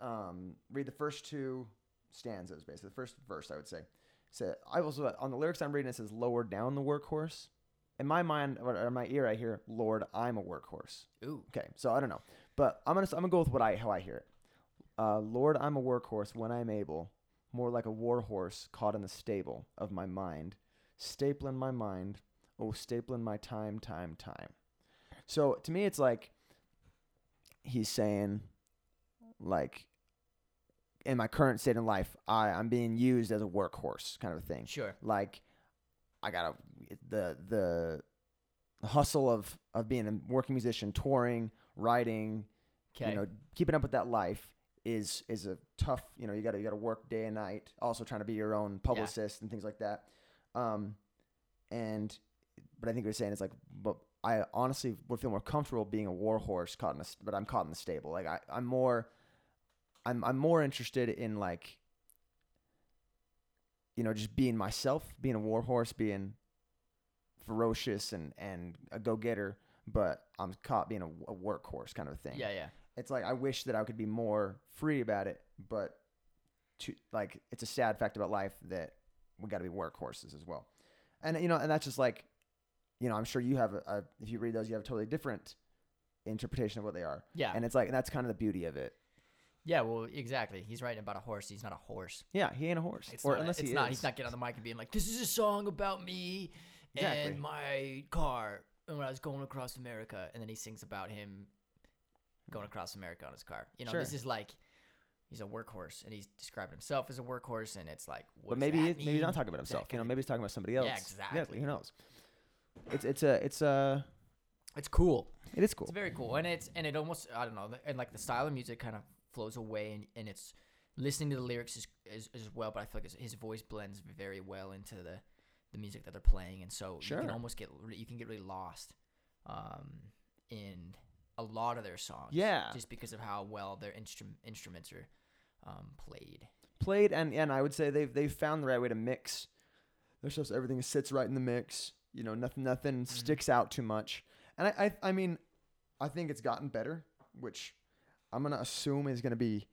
um, read the first two stanzas, basically the first verse, I would say, so I also on the lyrics I'm reading it says lower down the workhorse. In my mind or in my ear, I hear Lord, I'm a workhorse. Ooh. Okay, so I don't know, but I'm gonna I'm gonna go with what I how I hear it. Uh, Lord, I'm a workhorse when I'm able, more like a war horse caught in the stable of my mind, stapling my mind, oh stapling my time, time, time. So to me, it's like he's saying, like, in my current state in life, I I'm being used as a workhorse kind of thing Sure. like I gotta the the hustle of of being a working musician, touring, writing, Okay. you know, keeping up with that life is is a tough. You know, you gotta you gotta work day and night. Also trying to be your own publicist and things like that. Um, and but I think what you're saying is like, but I honestly would feel more comfortable being a war horse caught in a, but I'm caught in the stable. Like I I'm more. I'm I'm more interested in like you know, just being myself, being a war horse, being ferocious and and a go getter, but I'm caught being a, a workhorse kind of thing. yeah, yeah. It's like I wish that I could be more free about it, but to like it's a sad fact about life that we got to be workhorses as well. And you know, and that's just like, you know, I'm sure you have a, a if you read those, you have a totally different interpretation of what they are. Yeah. And it's like and that's kind of the beauty of it. yeah, well, exactly. He's writing about a horse. He's not a horse. Yeah, he ain't a horse, It's or not, unless it's he not. is. He's not getting on the mic and being like, "This is a song about me Exactly. and my car and when I was going across America." And then he sings about him going across America on his car. You know, Sure. this is like he's a workhorse, and he's describing himself as a workhorse, and it's like, what but maybe maybe he's not talking about himself. You know, maybe he's talking about somebody else. Yeah, exactly. who knows? It's it's a it's a It's cool. it is cool. It's very cool, and it's and it almost I don't know, and like the style of music kind of flows away, and, and it's listening to the lyrics is, is as well. But I feel like his, his voice blends very well into the the music that they're playing, and so you can almost get you can get really lost um, in a lot of their songs. Yeah. just because of how well their instrum- instruments are um, played. played and and I would say they've they've found the right way to mix. There's just everything sits right in the mix. You know, nothing nothing Mm-hmm. sticks out too much. And I, I I mean, I think it's gotten better, which I'm gonna assume is gonna be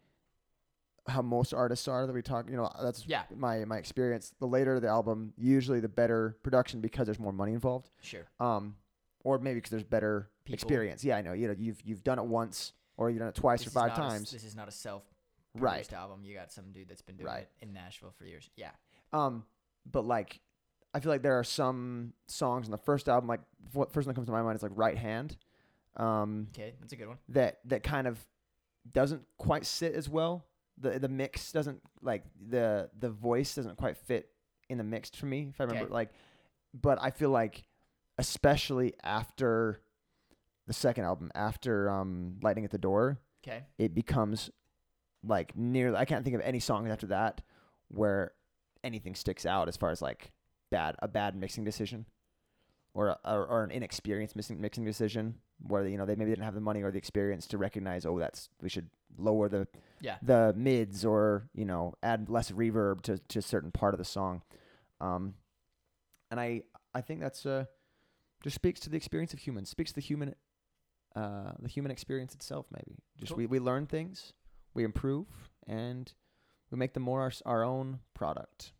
how most artists are that we talk. You know, that's Yeah. my my experience. The later the album, usually the better production because there's more money involved. Sure. Um, or maybe because there's better People. experience. Yeah, I know. You know, you've you've done it once or you've done it twice This or five not a times. this is not a self Right. album. You got some dude that's been doing Right. it in Nashville for years. Yeah. Um, but like, I feel like there are some songs on the first album, like what first one that comes to my mind is like Right Hand, um, Okay, that's a good one. that that kind of doesn't quite sit as well. The the mix doesn't like the the voice doesn't quite fit in the mix for me. If I remember Okay. like, but I feel like especially after the second album, after um Lightning at the Door, Okay. it becomes like nearly I can't think of any songs after that where anything sticks out as far as like bad a bad mixing decision or a, or, or an inexperienced mixing mixing decision where you know they maybe didn't have the money or the experience to recognize oh that's we should lower the Yeah. the mids or you know add less reverb to to a certain part of the song um and I I think that's uh just speaks to the experience of humans speaks to the human uh the human experience itself maybe just Cool. we, we learn things we improve and we make them more our, our own product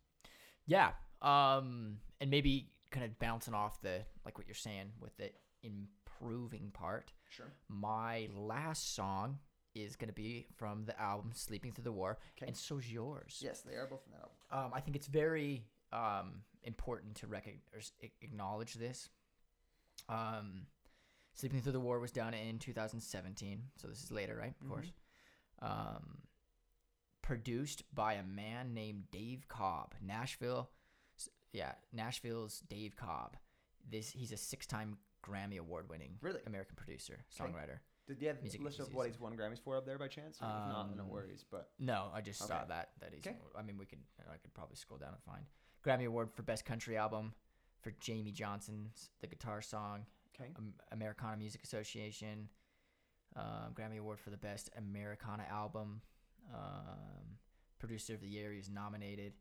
Yeah. Um, and maybe kind of bouncing off the like what you're saying with the improving part. Sure. My last song is gonna be from the album "Sleeping Through the War," 'Kay. and so's yours. Yes, they are both from that album. Um, I think it's very um, important to recognize or s- a- acknowledge this. Um, Sleeping Through the War was done in 2017, so this is later, right? Of Mhm. course. Um, produced by a man named Dave Cobb, Nashville. Yeah, Nashville's Dave Cobb. This he's a six-time Grammy award-winning Really? American producer, songwriter. Did you have Music list of what he's won Grammys for up there by chance? Or if not, no Um, worries. But No, I just saw Okay. that. That he's. 'Kay. I mean, we could. I could probably scroll down and find Grammy Award for Best Country Album for Jamey Johnson's "The Guitar Song." okay, um, Americana Music Association. Um, Grammy Award for the Best Americana Album. Um, Producer of the Year, he was nominated.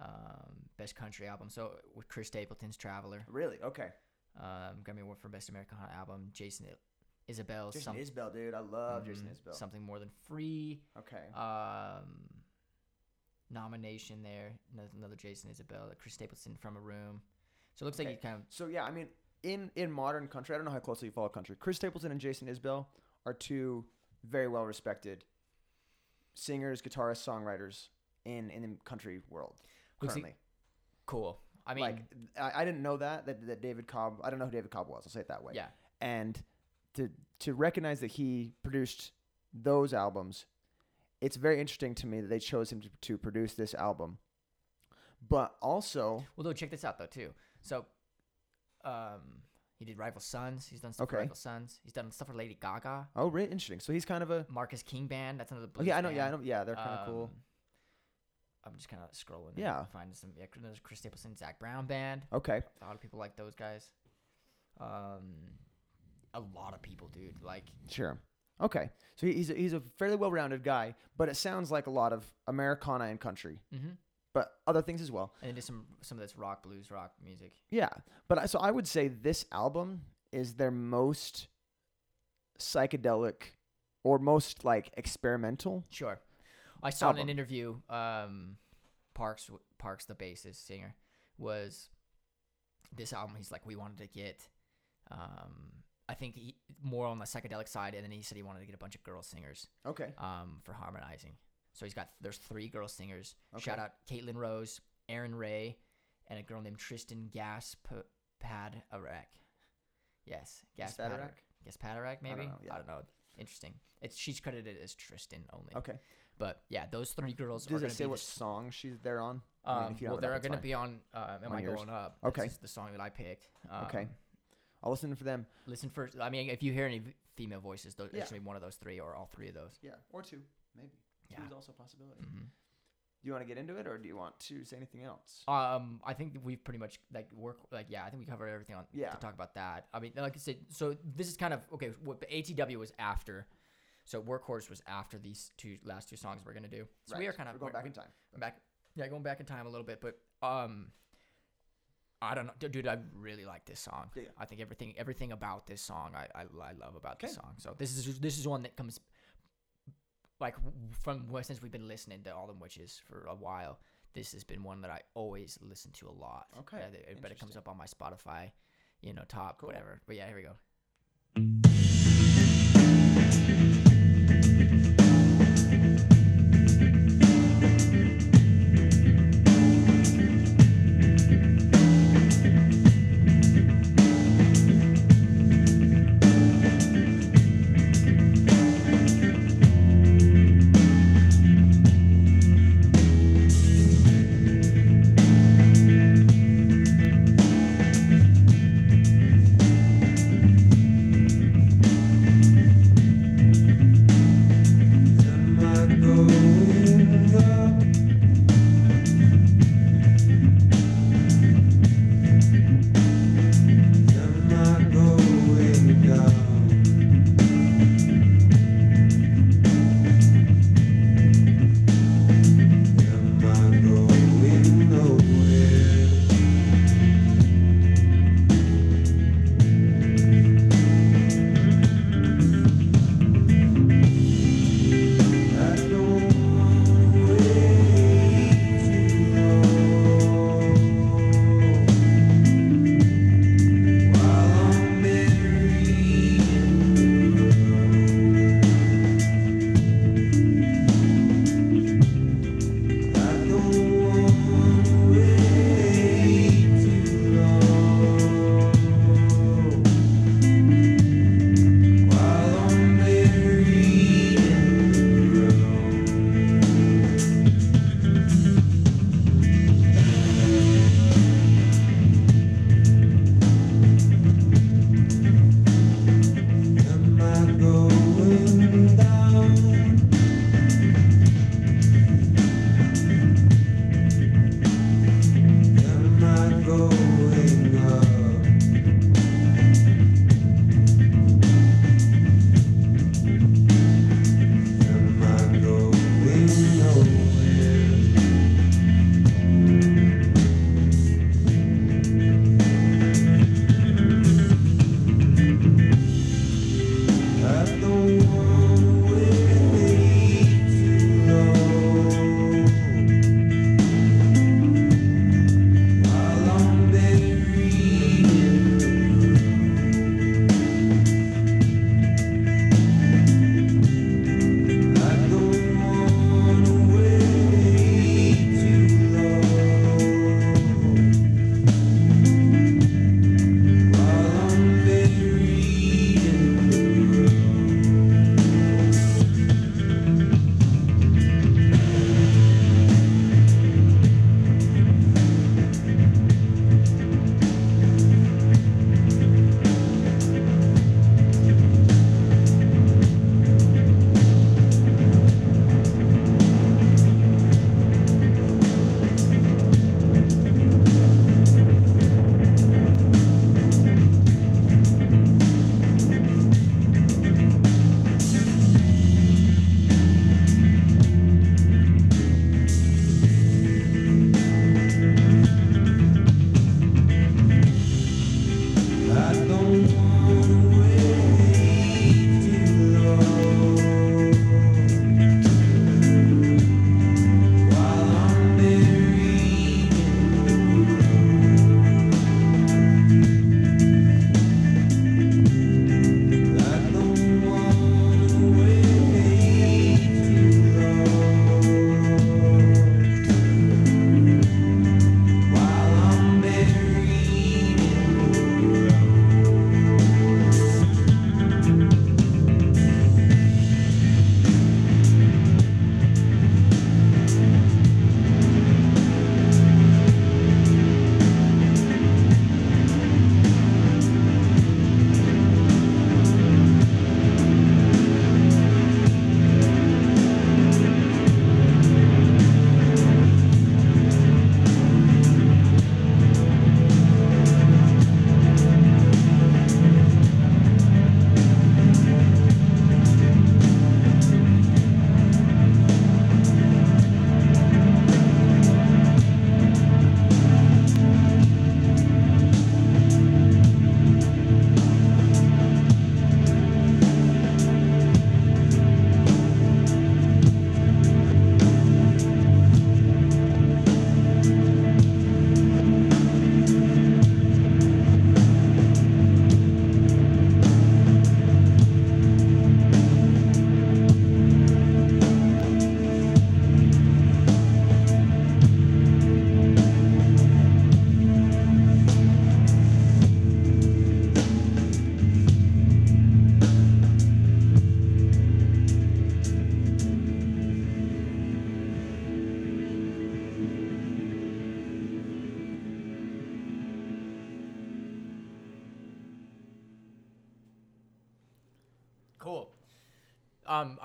Um, Best Country Album. So with Chris Stapleton's "Traveler." really okay. Um, Grammy Award for Best Americana Album. Jason Isabel. Jason some, Isbell, dude, I love Jason mhm, Isbell. Something more than free okay, um, nomination there. Another, another Jason Isabel, Chris Stapleton from a room. So it looks like Okay. he kind of so yeah, I mean, in in modern country, I don't know how closely you follow country. Chris Stapleton and Jason Isbell are two very well respected singers, guitarists, songwriters in in the country world like- currently. cool. I mean, like I, I didn't know that, that that David Cobb. I don't know who David Cobb was. I'll say it that way. yeah, and to to recognize that he produced those albums, it's very interesting to me that they chose him to, to produce this album. But also, Well, though, check this out though too. So, um, he did Rival Sons. He's done stuff for Okay. Rival Sons. He's done stuff for Lady Gaga. oh, really interesting. So he's kind of a Marcus King Band. That's another. oh, Blues yeah, I know, yeah, I band. know, yeah, they're kind of cool. Um, I'm just kind of scrolling. Yeah. and finding some. Yeah, there's Chris Stapleton, Zac Brown Band. Okay, A lot of people like those guys. Um, a lot of people, dude. Like, sure. Okay, so he- he's a, he's a fairly well-rounded guy, but it sounds like a lot of Americana and country, mm-hmm. But other things as well. and then some some of this rock, blues, rock music. Yeah, but I, so I would say this album is their most psychedelic or most like experimental. Sure. I saw in an interview, um, Parks, Parks, the bassist singer, was this album. He's like, we wanted to get, um, I think he, more on the psychedelic side, and then he said he wanted to get a bunch of girl singers, Okay. um, for harmonizing. So he's got there's three girl singers. Shout out Caitlin Rose, Erin Rae, and a girl named Tristen Gaspadarek. Yes, Gaspadarek? Gaspadarek. Maybe. know, yeah. I don't know. Interesting. It's she's credited as Tristen only. Okay. But yeah, those three girls are Does going it to say be. what song she's there on? I mean, um, well, they're going to be on. Uh, Am On I yours. going up? Okay. The song that I picked. Um, Okay. I'll listen for them. Listen for. I mean, if you hear any female voices, those, Yeah. it's going to be one of those three or all three of those. Yeah, or two, maybe. Yeah. Two is also a possibility. hmm Do you want to get into it, or do you want to say anything else? Um, I think we've pretty much like work like yeah. I think we covered everything on Yeah. to talk about that. I mean, like I said, so this is kind of okay. What the ATW was after, so Workhorse was after these two last two songs we're gonna do. So we are kind of We're going back in time. I'm back, yeah, going back in time a little bit, but um, I don't know, dude. I really like this song. Yeah, yeah. I think everything everything about this song I I, I love about this song. So this is this is one that comes like from since we've been listening to All Them Witches for a while. This has been one that I always listen to a lot. Okay, Uh, but it comes up on my Spotify, you know, top Cool. whatever. But yeah, here we go.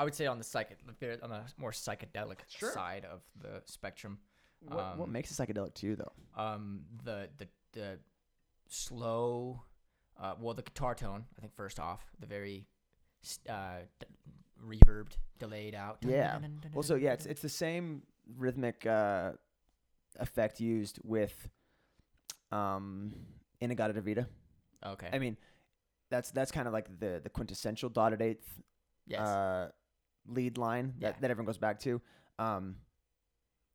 I would say on the psych on the more psychedelic Sure. side of the spectrum. What, what um, makes it psychedelic to you, though? um the the the slow uh well the guitar tone i think first off the very uh d- reverbed delayed out Yeah. Well, so yeah, it's it's the same rhythmic uh, effect used with um, In-A-Gadda-Da-Vida. okay I mean, that's that's kind of like the the quintessential dotted eighth yes uh, lead line that, Yeah. that everyone goes back to. Um,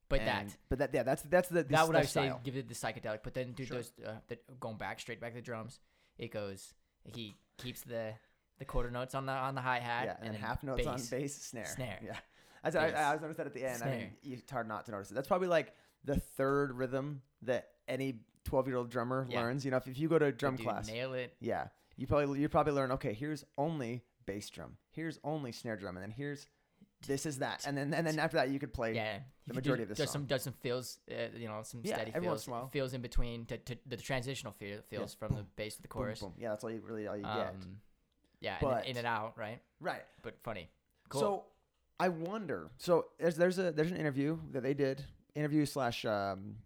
but and- that but that yeah, that's that's the, the that would i that say style. give it the psychedelic but then dude Sure. those uh, the, going back straight back to the drums it goes he keeps the the quarter notes on the on the hi-hat yeah, and, then half notes on bass. bass snare. Snare. Yeah, that's I, I, Bass. I always noticed that at the end. I mean, Snare. it's hard not to notice it. That's probably like the third rhythm that any twelve year old drummer Yeah. learns. You know, if, if you go to a drum dude class, nail it Yeah, you probably you probably learn. Okay, here's only bass drum. Here's only snare drum, and then here's this is that, and then and then after that you could play. yeah the majority do, of the does song. some does some feels uh, you know some Yeah, steady every once feels in a while. feels in between to, to the transitional feel, feels from the bass to the chorus boom. Yeah, that's all you really all you get. Um, yeah, But- and in and out, right? Right. But funny. Cool. So I wonder. So there's there's a there's an interview that they did interview slash um,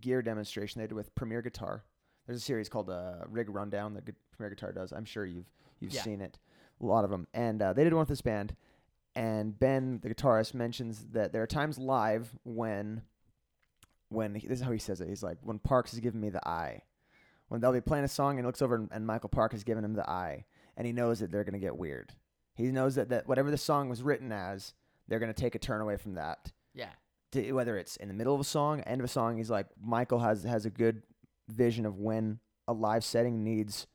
gear demonstration they did with Premier Guitar. There's a series called uh, Rig Rundown that Premier Guitar does. I'm sure you've you've Yeah. seen it, a lot of them. And uh, they did one with this band, and Ben, the guitarist, mentions that there are times live when when he, this is how he says it. He's like, when Parks is giving me the eye. When they'll be playing a song and he looks over and, and Michael Parks is giving him the eye, and he knows that they're gonna get weird. He knows that, that whatever the song was written as, they're gonna take a turn away from that. yeah, To, whether it's in the middle of a song, end of a song, he's like Michael has has a good vision of when a live setting needs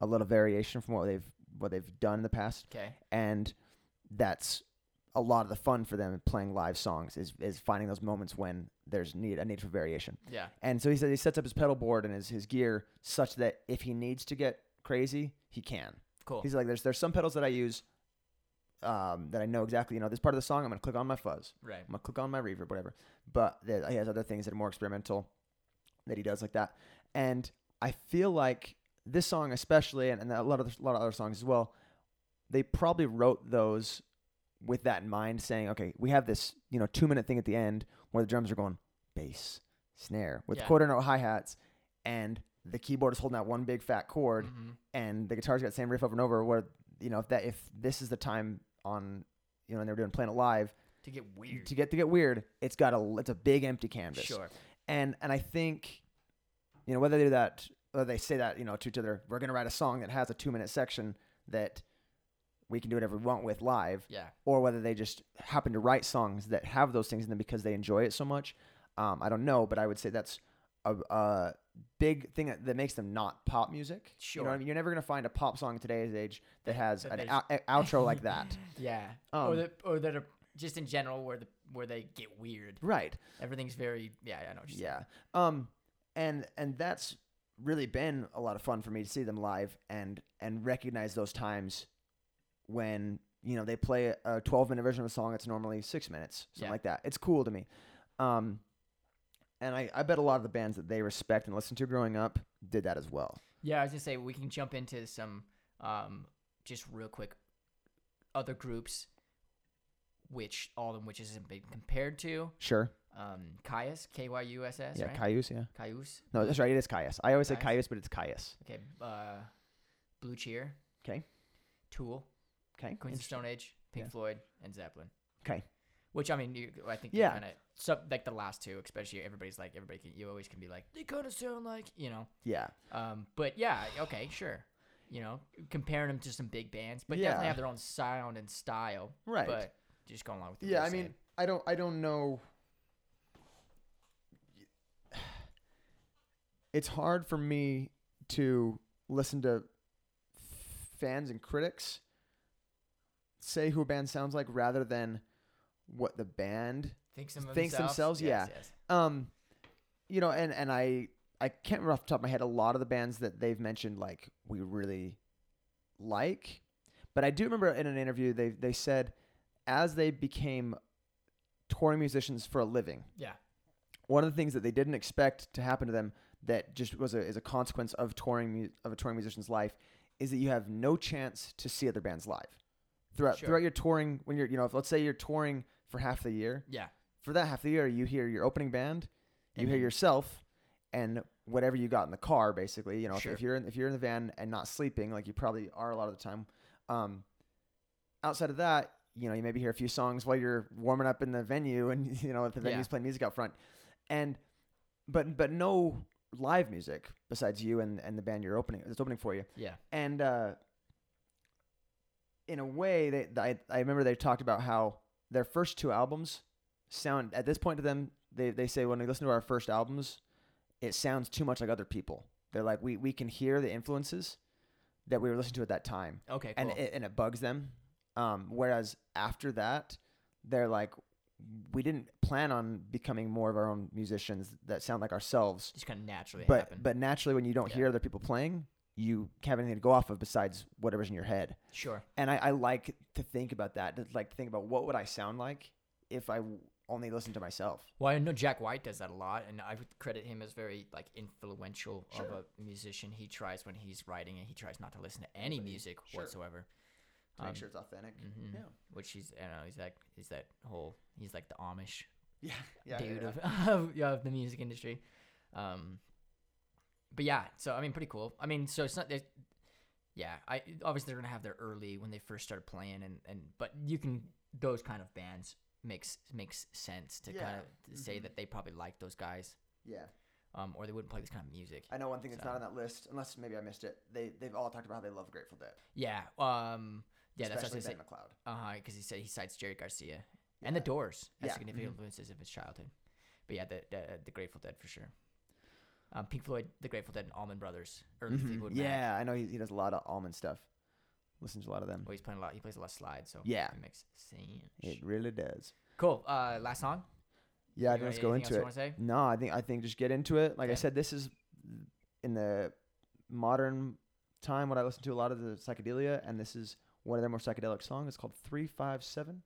a little variation from what they've what they've done in the past okay, and that's a lot of the fun for them playing live songs is, is finding those moments when there's need a need for variation. yeah, And so he said he sets up his pedal board and his, his gear such that if he needs to get crazy, he can. cool. He's like, there's there's some pedals that I use um, that I know exactly. You know, this part of the song, I'm gonna click on my fuzz, right. I'm gonna click on my reverb, whatever. But there, he has other things that are more experimental that he does like that. And I feel like this song, especially, and, and a lot of a lot of other songs as well, they probably wrote those with that in mind, saying, okay, we have this you know two minute thing at the end where the drums are going bass, snare with Yeah. quarter note hi hats, and the keyboard is holding that one big fat chord, Mhm. and the guitar's got the same riff over and over. Where you know if that if this is the time on you know and they're doing playing it live To get weird. to get to get weird, it's got a it's a big empty canvas. Sure. And and I think, you know, whether they do that, whether they say that, you know, to each other, we're gonna write a song that has a two minute section that we can do whatever we want with live, Yeah. or whether they just happen to write songs that have those things in them because they enjoy it so much. Um, I don't know, but I would say that's a, a big thing that, that makes them not pop music. you know I mean? you're never gonna find a pop song in today's age that has That an there's- out- a- outro like that. Yeah. Um, or that or that are just in general where the where they get weird. Right. Everything's very yeah. I know. What you're saying. Yeah. Um and and that's really been a lot of fun for me to see them live and and recognize those times when you know they play a 12 minute version of a song that's normally 6 minutes something Yeah. like that. It's cool to me. Um and I, I bet a lot of the bands that they respect and listen to growing up did that as well. Yeah, I was gonna say we can jump into some um just real quick other groups which all of them which isn't been compared to. Sure. Um Kyuss, K Y U S S, yeah, right? Kyuss, yeah. Kyuss. No, that's right. It is Kyuss. I always say Kyuss? But it's Kyuss. Okay. Uh Blue Cheer. 'Kay. Tool, Okay. Queens of Stone Age, Pink Yeah. Floyd, and Zeppelin. Okay. Which I mean, you, I think Yeah. kind of so like the last two, especially everybody's like everybody can you always can be like they kind of sound like you know. Yeah. Um, but yeah, okay, sure. You know, comparing them to some big bands, but definitely have their own sound and style. Right. But just going along with the Yeah, I rules mean. I don't, I don't know. It's hard for me to listen to fans and critics say who a band sounds like rather than what the band thinks thinks themselves, Yes, yeah. yes. um you know and and i i can't remember off the top of my head a lot of the bands that they've mentioned like we really like but i do remember in an interview they they said as they became touring musicians for a living Yeah. one of the things that they didn't expect to happen to them that just was a, is a consequence of touring of a touring musician's life is that you have no chance to see other bands live throughout Sure. throughout your touring when you're you know if let's say you're touring for half the year Yeah. for that half the year you hear your opening band you And hear yourself and whatever you got in the car basically you know if- Sure. if, you're in, if you're in the van and not sleeping like you probably are a lot of the time um outside of that you know you maybe hear a few songs while you're warming up in the venue and you know if the Yeah. venue's playing music out front and but but no live music besides you and and the band you're opening that's opening for you Yeah. and uh, in a way, they, I, I remember they talked about how their first two albums sound at this point to them. They, they say when they listen to our first albums, it sounds too much like other people. They're like we, we can hear the influences that we were listening to at that time, Okay. Cool. and it, and it bugs them. Um, whereas after that, they're like, we didn't plan on becoming more of our own musicians that sound like ourselves just kind of naturally but happen. but naturally when you don't Yeah. hear other people playing you have anything to go off of besides whatever's in your head sure. and i, I like to think about that to like think about what would i sound like if I only listened to myself Well, I know Jack White does that a lot, and I would credit him as very like influential Sure. of a musician. He tries when he's writing, and he tries not to listen to any music sure. whatsoever. To make Um, sure it's authentic mhm. yeah Which he's, I don't know, he's that, he's that whole, he's like the Amish yeah yeah, dude yeah, Of, of, yeah, of the music industry. Um, but yeah, so I mean, pretty cool. I mean, so it's not. Yeah, I obviously they're gonna have their early when they first started playing, and and but you can those kind of bands makes makes sense to kind Yeah. of say Mhm. that they probably like those guys, yeah um, or they wouldn't play this kind of music. i know one thing that's So- not on that list unless maybe i missed it they they've all talked about how they love grateful dead Yeah, um, yeah, that's what I especially ben mcleod Uh huh, because he said he cites Jerry Garcia and the Doors as Yeah, significant mhm. influences of his childhood. But yeah, the the, the Grateful Dead for sure. Um, Pink Floyd, the Grateful Dead, and Allman Brothers, early Mhm. Fleetwood Mac. yeah i know he, he does a lot of Allman stuff listens to a lot of them Well, he's playing a lot. He plays a lot of slides, so Yeah. it makes sense. it really does Cool. Uh, last song. yeah You got let's go anything else into you it wanna say? No, I think I think just get into it. Like I Okay. said, this is in the modern time what I listen to a lot of the psychedelia, and this is one of their more psychedelic songs. is called Three Five Seven.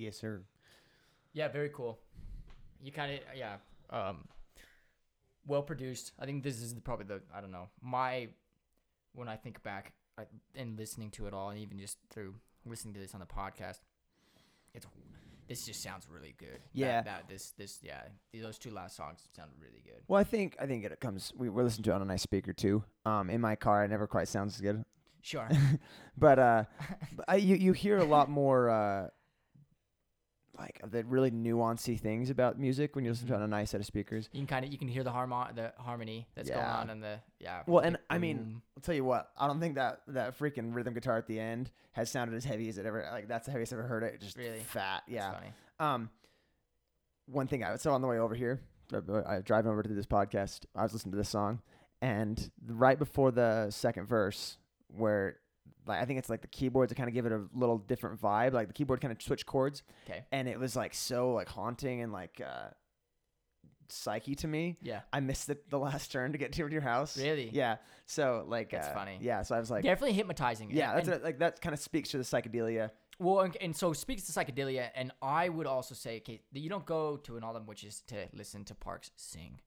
Yes, sir. Yeah, very cool. You kind of yeah, um, well produced. I think this is the, probably the I don't know my when I think back I, and listening to it all, and even just through listening to this on the podcast, it's this just sounds really good. That- Yeah. that, this this yeah those two last songs sound really good. Well, I think I think it comes. We, we're listening to it on a nice speaker too. Um, in my car, it never quite sounds as good. Sure. but uh, but I, you you hear a lot more uh, like the really nuancy things about music when you listen to it on a nice set of speakers. You can kind of you can hear the harmon the harmony that's going on and the yeah. Well, and I mean. I'll tell you what. I don't think that that freaking rhythm guitar at the end has sounded as heavy as it ever. Like that's the heaviest I've ever heard it. Just Really? fat. Yeah. funny. Um, one thing I so on the way over here, uh, I driving over to this podcast. I was listening to this song, and right before the second verse, where like I think it's like the keyboards to kind of give it a little different vibe. Like the keyboard kind of switch chords, Okay. and it was like so like haunting and like uh, psyche to me. Yeah. I missed the, the last turn to get to your house. Really? Yeah. So like That's uh, funny. Yeah. So I was like, Definitely hypnotizing. yeah, and- that's and- what, like that kind of speaks to the psychedelia. Well, and, and so speaks to psychedelia, and I would also say, okay, you don't go to an album which is to listen to Parks sing.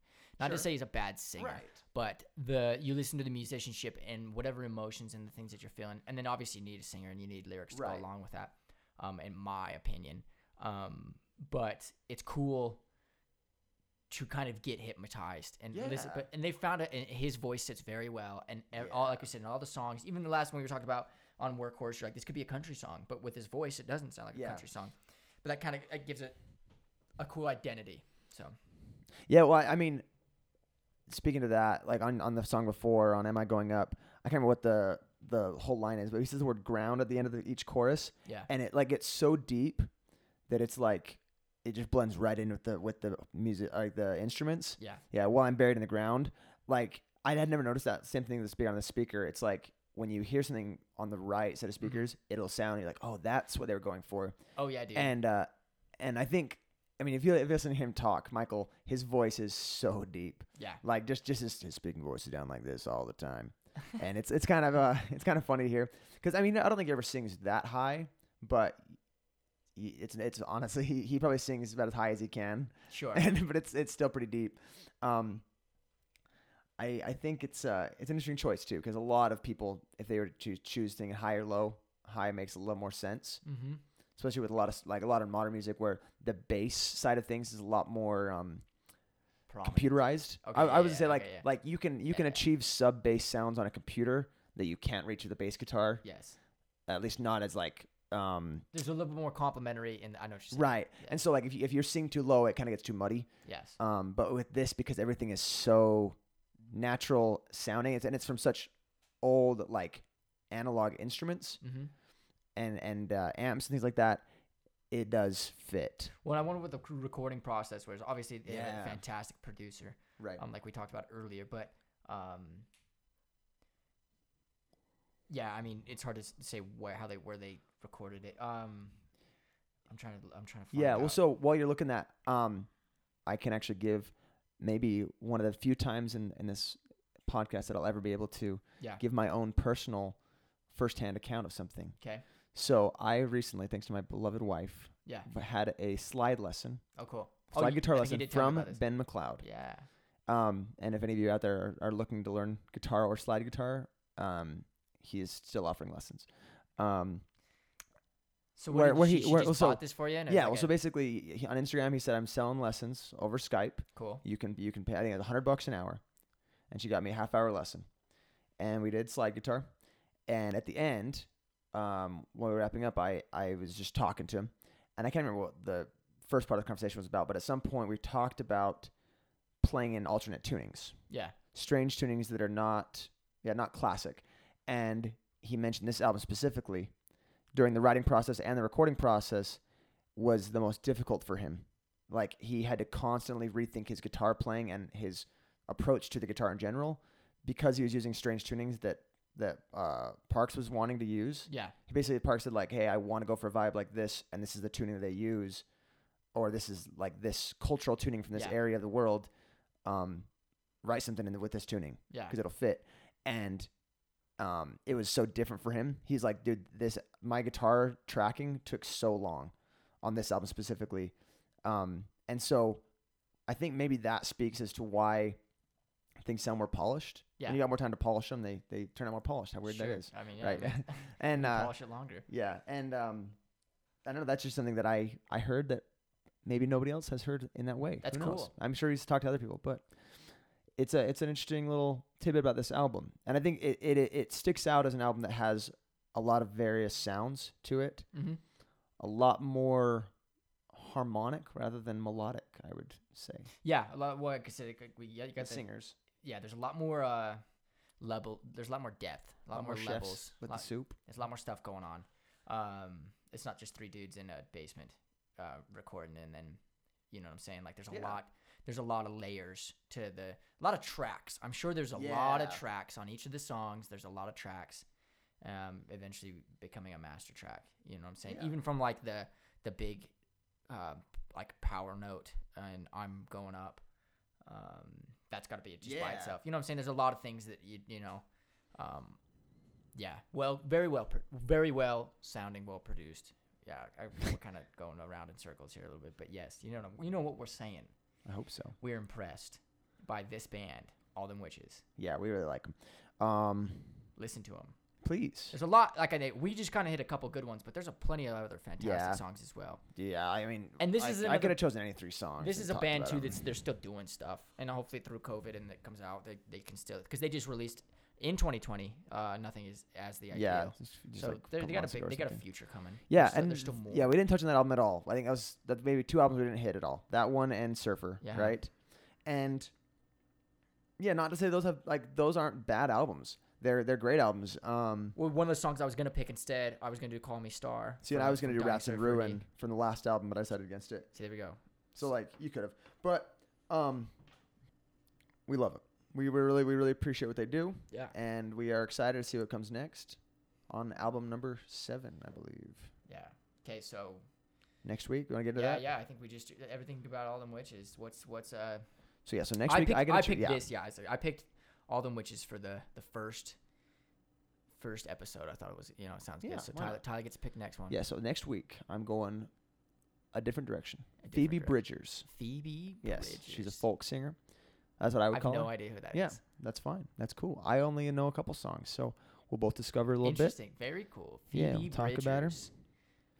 Not to say he's a bad singer, Right. but the you listen to the musicianship and whatever emotions and the things that you're feeling, and then obviously you need a singer and you need lyrics to Right. go along with that. Um, in my opinion, um, but it's cool to kind of get hypnotized and listen. But and they found it, and his voice sits very well, and ev- all like you said, in all the songs, even the last one we were talking about on Workhorse, you're like, this could be a country song, but with his voice, it doesn't sound like Yeah. a country song. But that kind of gives it a cool identity. So Yeah, well, I mean, speaking to that, like on, on the song before, on "Am I Going Up," I can't remember what the the whole line is, but he says the word "ground" at the end of the, each chorus, yeah, and it like gets so deep that it's like it just blends right in with the with the music, like the instruments. yeah, Yeah, while I'm buried in the ground, like I had never noticed that same thing with the speaker on the speaker. It's like when you hear something on the right set of speakers, it'll sound. You're like, oh, that's what they were going for. oh yeah, dude. And uh, and I think, I mean, if you listen to him talk, Michael, his voice is so deep. yeah, Like just just his, his speaking voice is down like this all the time, and it's it's kind of uh it's kind of funny to hear because I mean I don't think he ever sings that high, but it's it's honestly he, he probably sings about as high as he can, sure. and but it's it's still pretty deep. Um, I I think it's uh it's an interesting choice too because a lot of people if they were to choose thing high or low, high makes a little more sense mm-hmm. Especially with a lot of like a lot of modern music where the bass side of things is a lot more um, computerized. Okay, I, I would yeah, say like okay, yeah. like you can you can Yeah. achieve sub bass sounds on a computer that you can't reach with a bass guitar. Yes, At least not as like um, there's a little bit more complimentary, and I know what you're saying. right. And so like if you, if you're singing too low, it kind of gets too muddy. Yes. Um, but with this, because everything is so natural sounding, it's, and it's from such old like analog instruments mm-hmm. And and uh, amps and things like that, it does fit. Well, I wonder what the recording process was. Obviously, they had a fantastic producer, Right. um, like we talked about earlier. But um, yeah, I mean, it's hard to say where how they where they recorded it. Um, I'm trying to I'm trying to find Yeah, well, out. so while you're looking at, um, I can actually give maybe one of the few times in, in this podcast that I'll ever be able to yeah. give my own personal firsthand account of something. Okay. So I recently, thanks to my beloved wife, Yeah. had a slide lesson, Oh, cool. slide you- guitar you lesson did from. Ben McLeod. Yeah. Um, and if any of you out there are, are looking to learn guitar or slide guitar, um, he is still offering lessons. Um, So Where- where, where she, he- she where- just so- bought this for you? And it was yeah. like Well, so basically, he, on Instagram, he said I'm selling lessons over Skype. cool. You can you can pay. I think it's hundred bucks an hour, and she got me a half hour lesson, and we did slide guitar, and at the end, um, when we were wrapping up, I I was just talking to him, and I can't remember what the first part of the conversation was about, but at some point we talked about playing in alternate tunings, Yeah. strange tunings that are not yeah not classic, and he mentioned this album specifically during the writing process and the recording process was the most difficult for him. Like he had to constantly rethink his guitar playing and his approach to the guitar in general because he was using strange tunings that that uh, Parks was wanting to use. Yeah. He basically Parks said like, "Hey, I want to go for a vibe like this, and this is the tuning that they use, or this is like this cultural tuning from this Yeah. area of the world. Um, write something in the, with this tuning Yeah. because it'll fit." And um, it was so different for him. He's like, "Dude, this my guitar tracking took so long on this album specifically. Um, and so I think maybe that speaks as to why things sound more polished. Yeah. When you got more time to polish them, they they turn out more polished. How weird Sure. that is. I mean, yeah, Right. and uh, polish it longer. yeah, and um, I don't know. That's just something that I I heard that maybe nobody else has heard in that way. That's cool. I'm sure he's talked to other people, but it's a it's an interesting little tidbit about this album, and I think it it it, sticks out as an album that has a lot of various sounds to it, Mm-hmm. a lot more harmonic rather than melodic. I would say. Yeah, a lot. Well, because we yeah, you The got the, singers, yeah. There's a lot more uh level. There's a lot more depth. A lot, more, chefs levels. with lot, the soup. There's a lot more stuff going on. Um, it's not just three dudes in a basement uh, recording, and then you know what I'm saying. Like there's a Yeah. lot. There's a lot of layers to the. A lot of tracks. I'm sure there's a lot of tracks on each of the songs. There's a lot of tracks. Um, eventually becoming a master track. You know what I'm saying? Yeah. Even from like the the big, uh, like power note, and I'm going up. Um, that's got to be just by itself. You know what I'm saying? There's a lot of things that you you know. Um, yeah. Well, very well, very well sounding, well produced. Yeah, I, we're kind of going around in circles here a little bit, but yes, you know, what I'm- you know what we're saying. I hope so. We're impressed by this band, All Them Witches. Yeah, we really like them. Um, Listen to them. Please. There's a lot. Like I, know, we just kind of hit a couple good ones, but there's a plenty of other fantastic Yeah. songs as well. Yeah, I mean, And this I, is I another- could have chosen any three songs. This and is a talked band about too 'em. that's they're still doing stuff, and hopefully through COVID and it comes out, they, they can still because they just released in 2020. Uh, nothing is as the ideal. yeah. just- just So like a they're- couple they got a months big, or they got a something. future coming. Yeah, There's still- and there's still more. yeah, we didn't touch on that album at all. I think that was that maybe two albums we didn't hit at all. That one and Surfer, Yeah. right? And yeah, not to say those have like those aren't bad albums. They're they're great albums. Um, Well, one of the songs I was gonna pick instead, I was gonna do "Call Me Star." see, and I was gonna do Rats in Ruin from the last album, but I decided against it. See, there we go. So like you could have, but um, we love it. We we really we really appreciate what they do, Yeah. and we are excited to see what comes next on album number seven, I believe. Yeah. Okay, so Next week, you want to get into yeah, that? yeah, I think we just everything about all them witches. What's what's uh? So yeah, so next I week picked, I get to choo- picked yeah. this. Yeah, I picked all them witches for the the first first episode. I thought it was you know it sounds Yeah, good. So why Tyler not? Tyler gets to pick next one. Yeah, so next week I'm going a different direction. A different Phoebe direction. Bridgers. Phoebe. Yes, she's a Bridgers. folk singer. That's what I I would have call no her. idea who that is. Yeah, that's fine. That's cool. I only know a couple songs, so we'll both discover a little bit. Interesting. Very cool. Phoebe Yeah, we'll talk about her. Bridgers.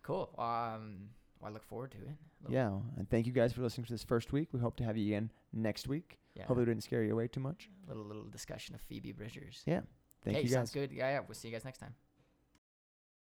Cool. Um, well, I look forward to it. Yeah, and thank you guys for listening to this first week. We hope to have you again next week. Yeah. Hopefully, we didn't scare you away too much. little little discussion of Phoebe Bridgers. Yeah, thank you guys. sounds good. Yeah, yeah. We'll see you guys next time.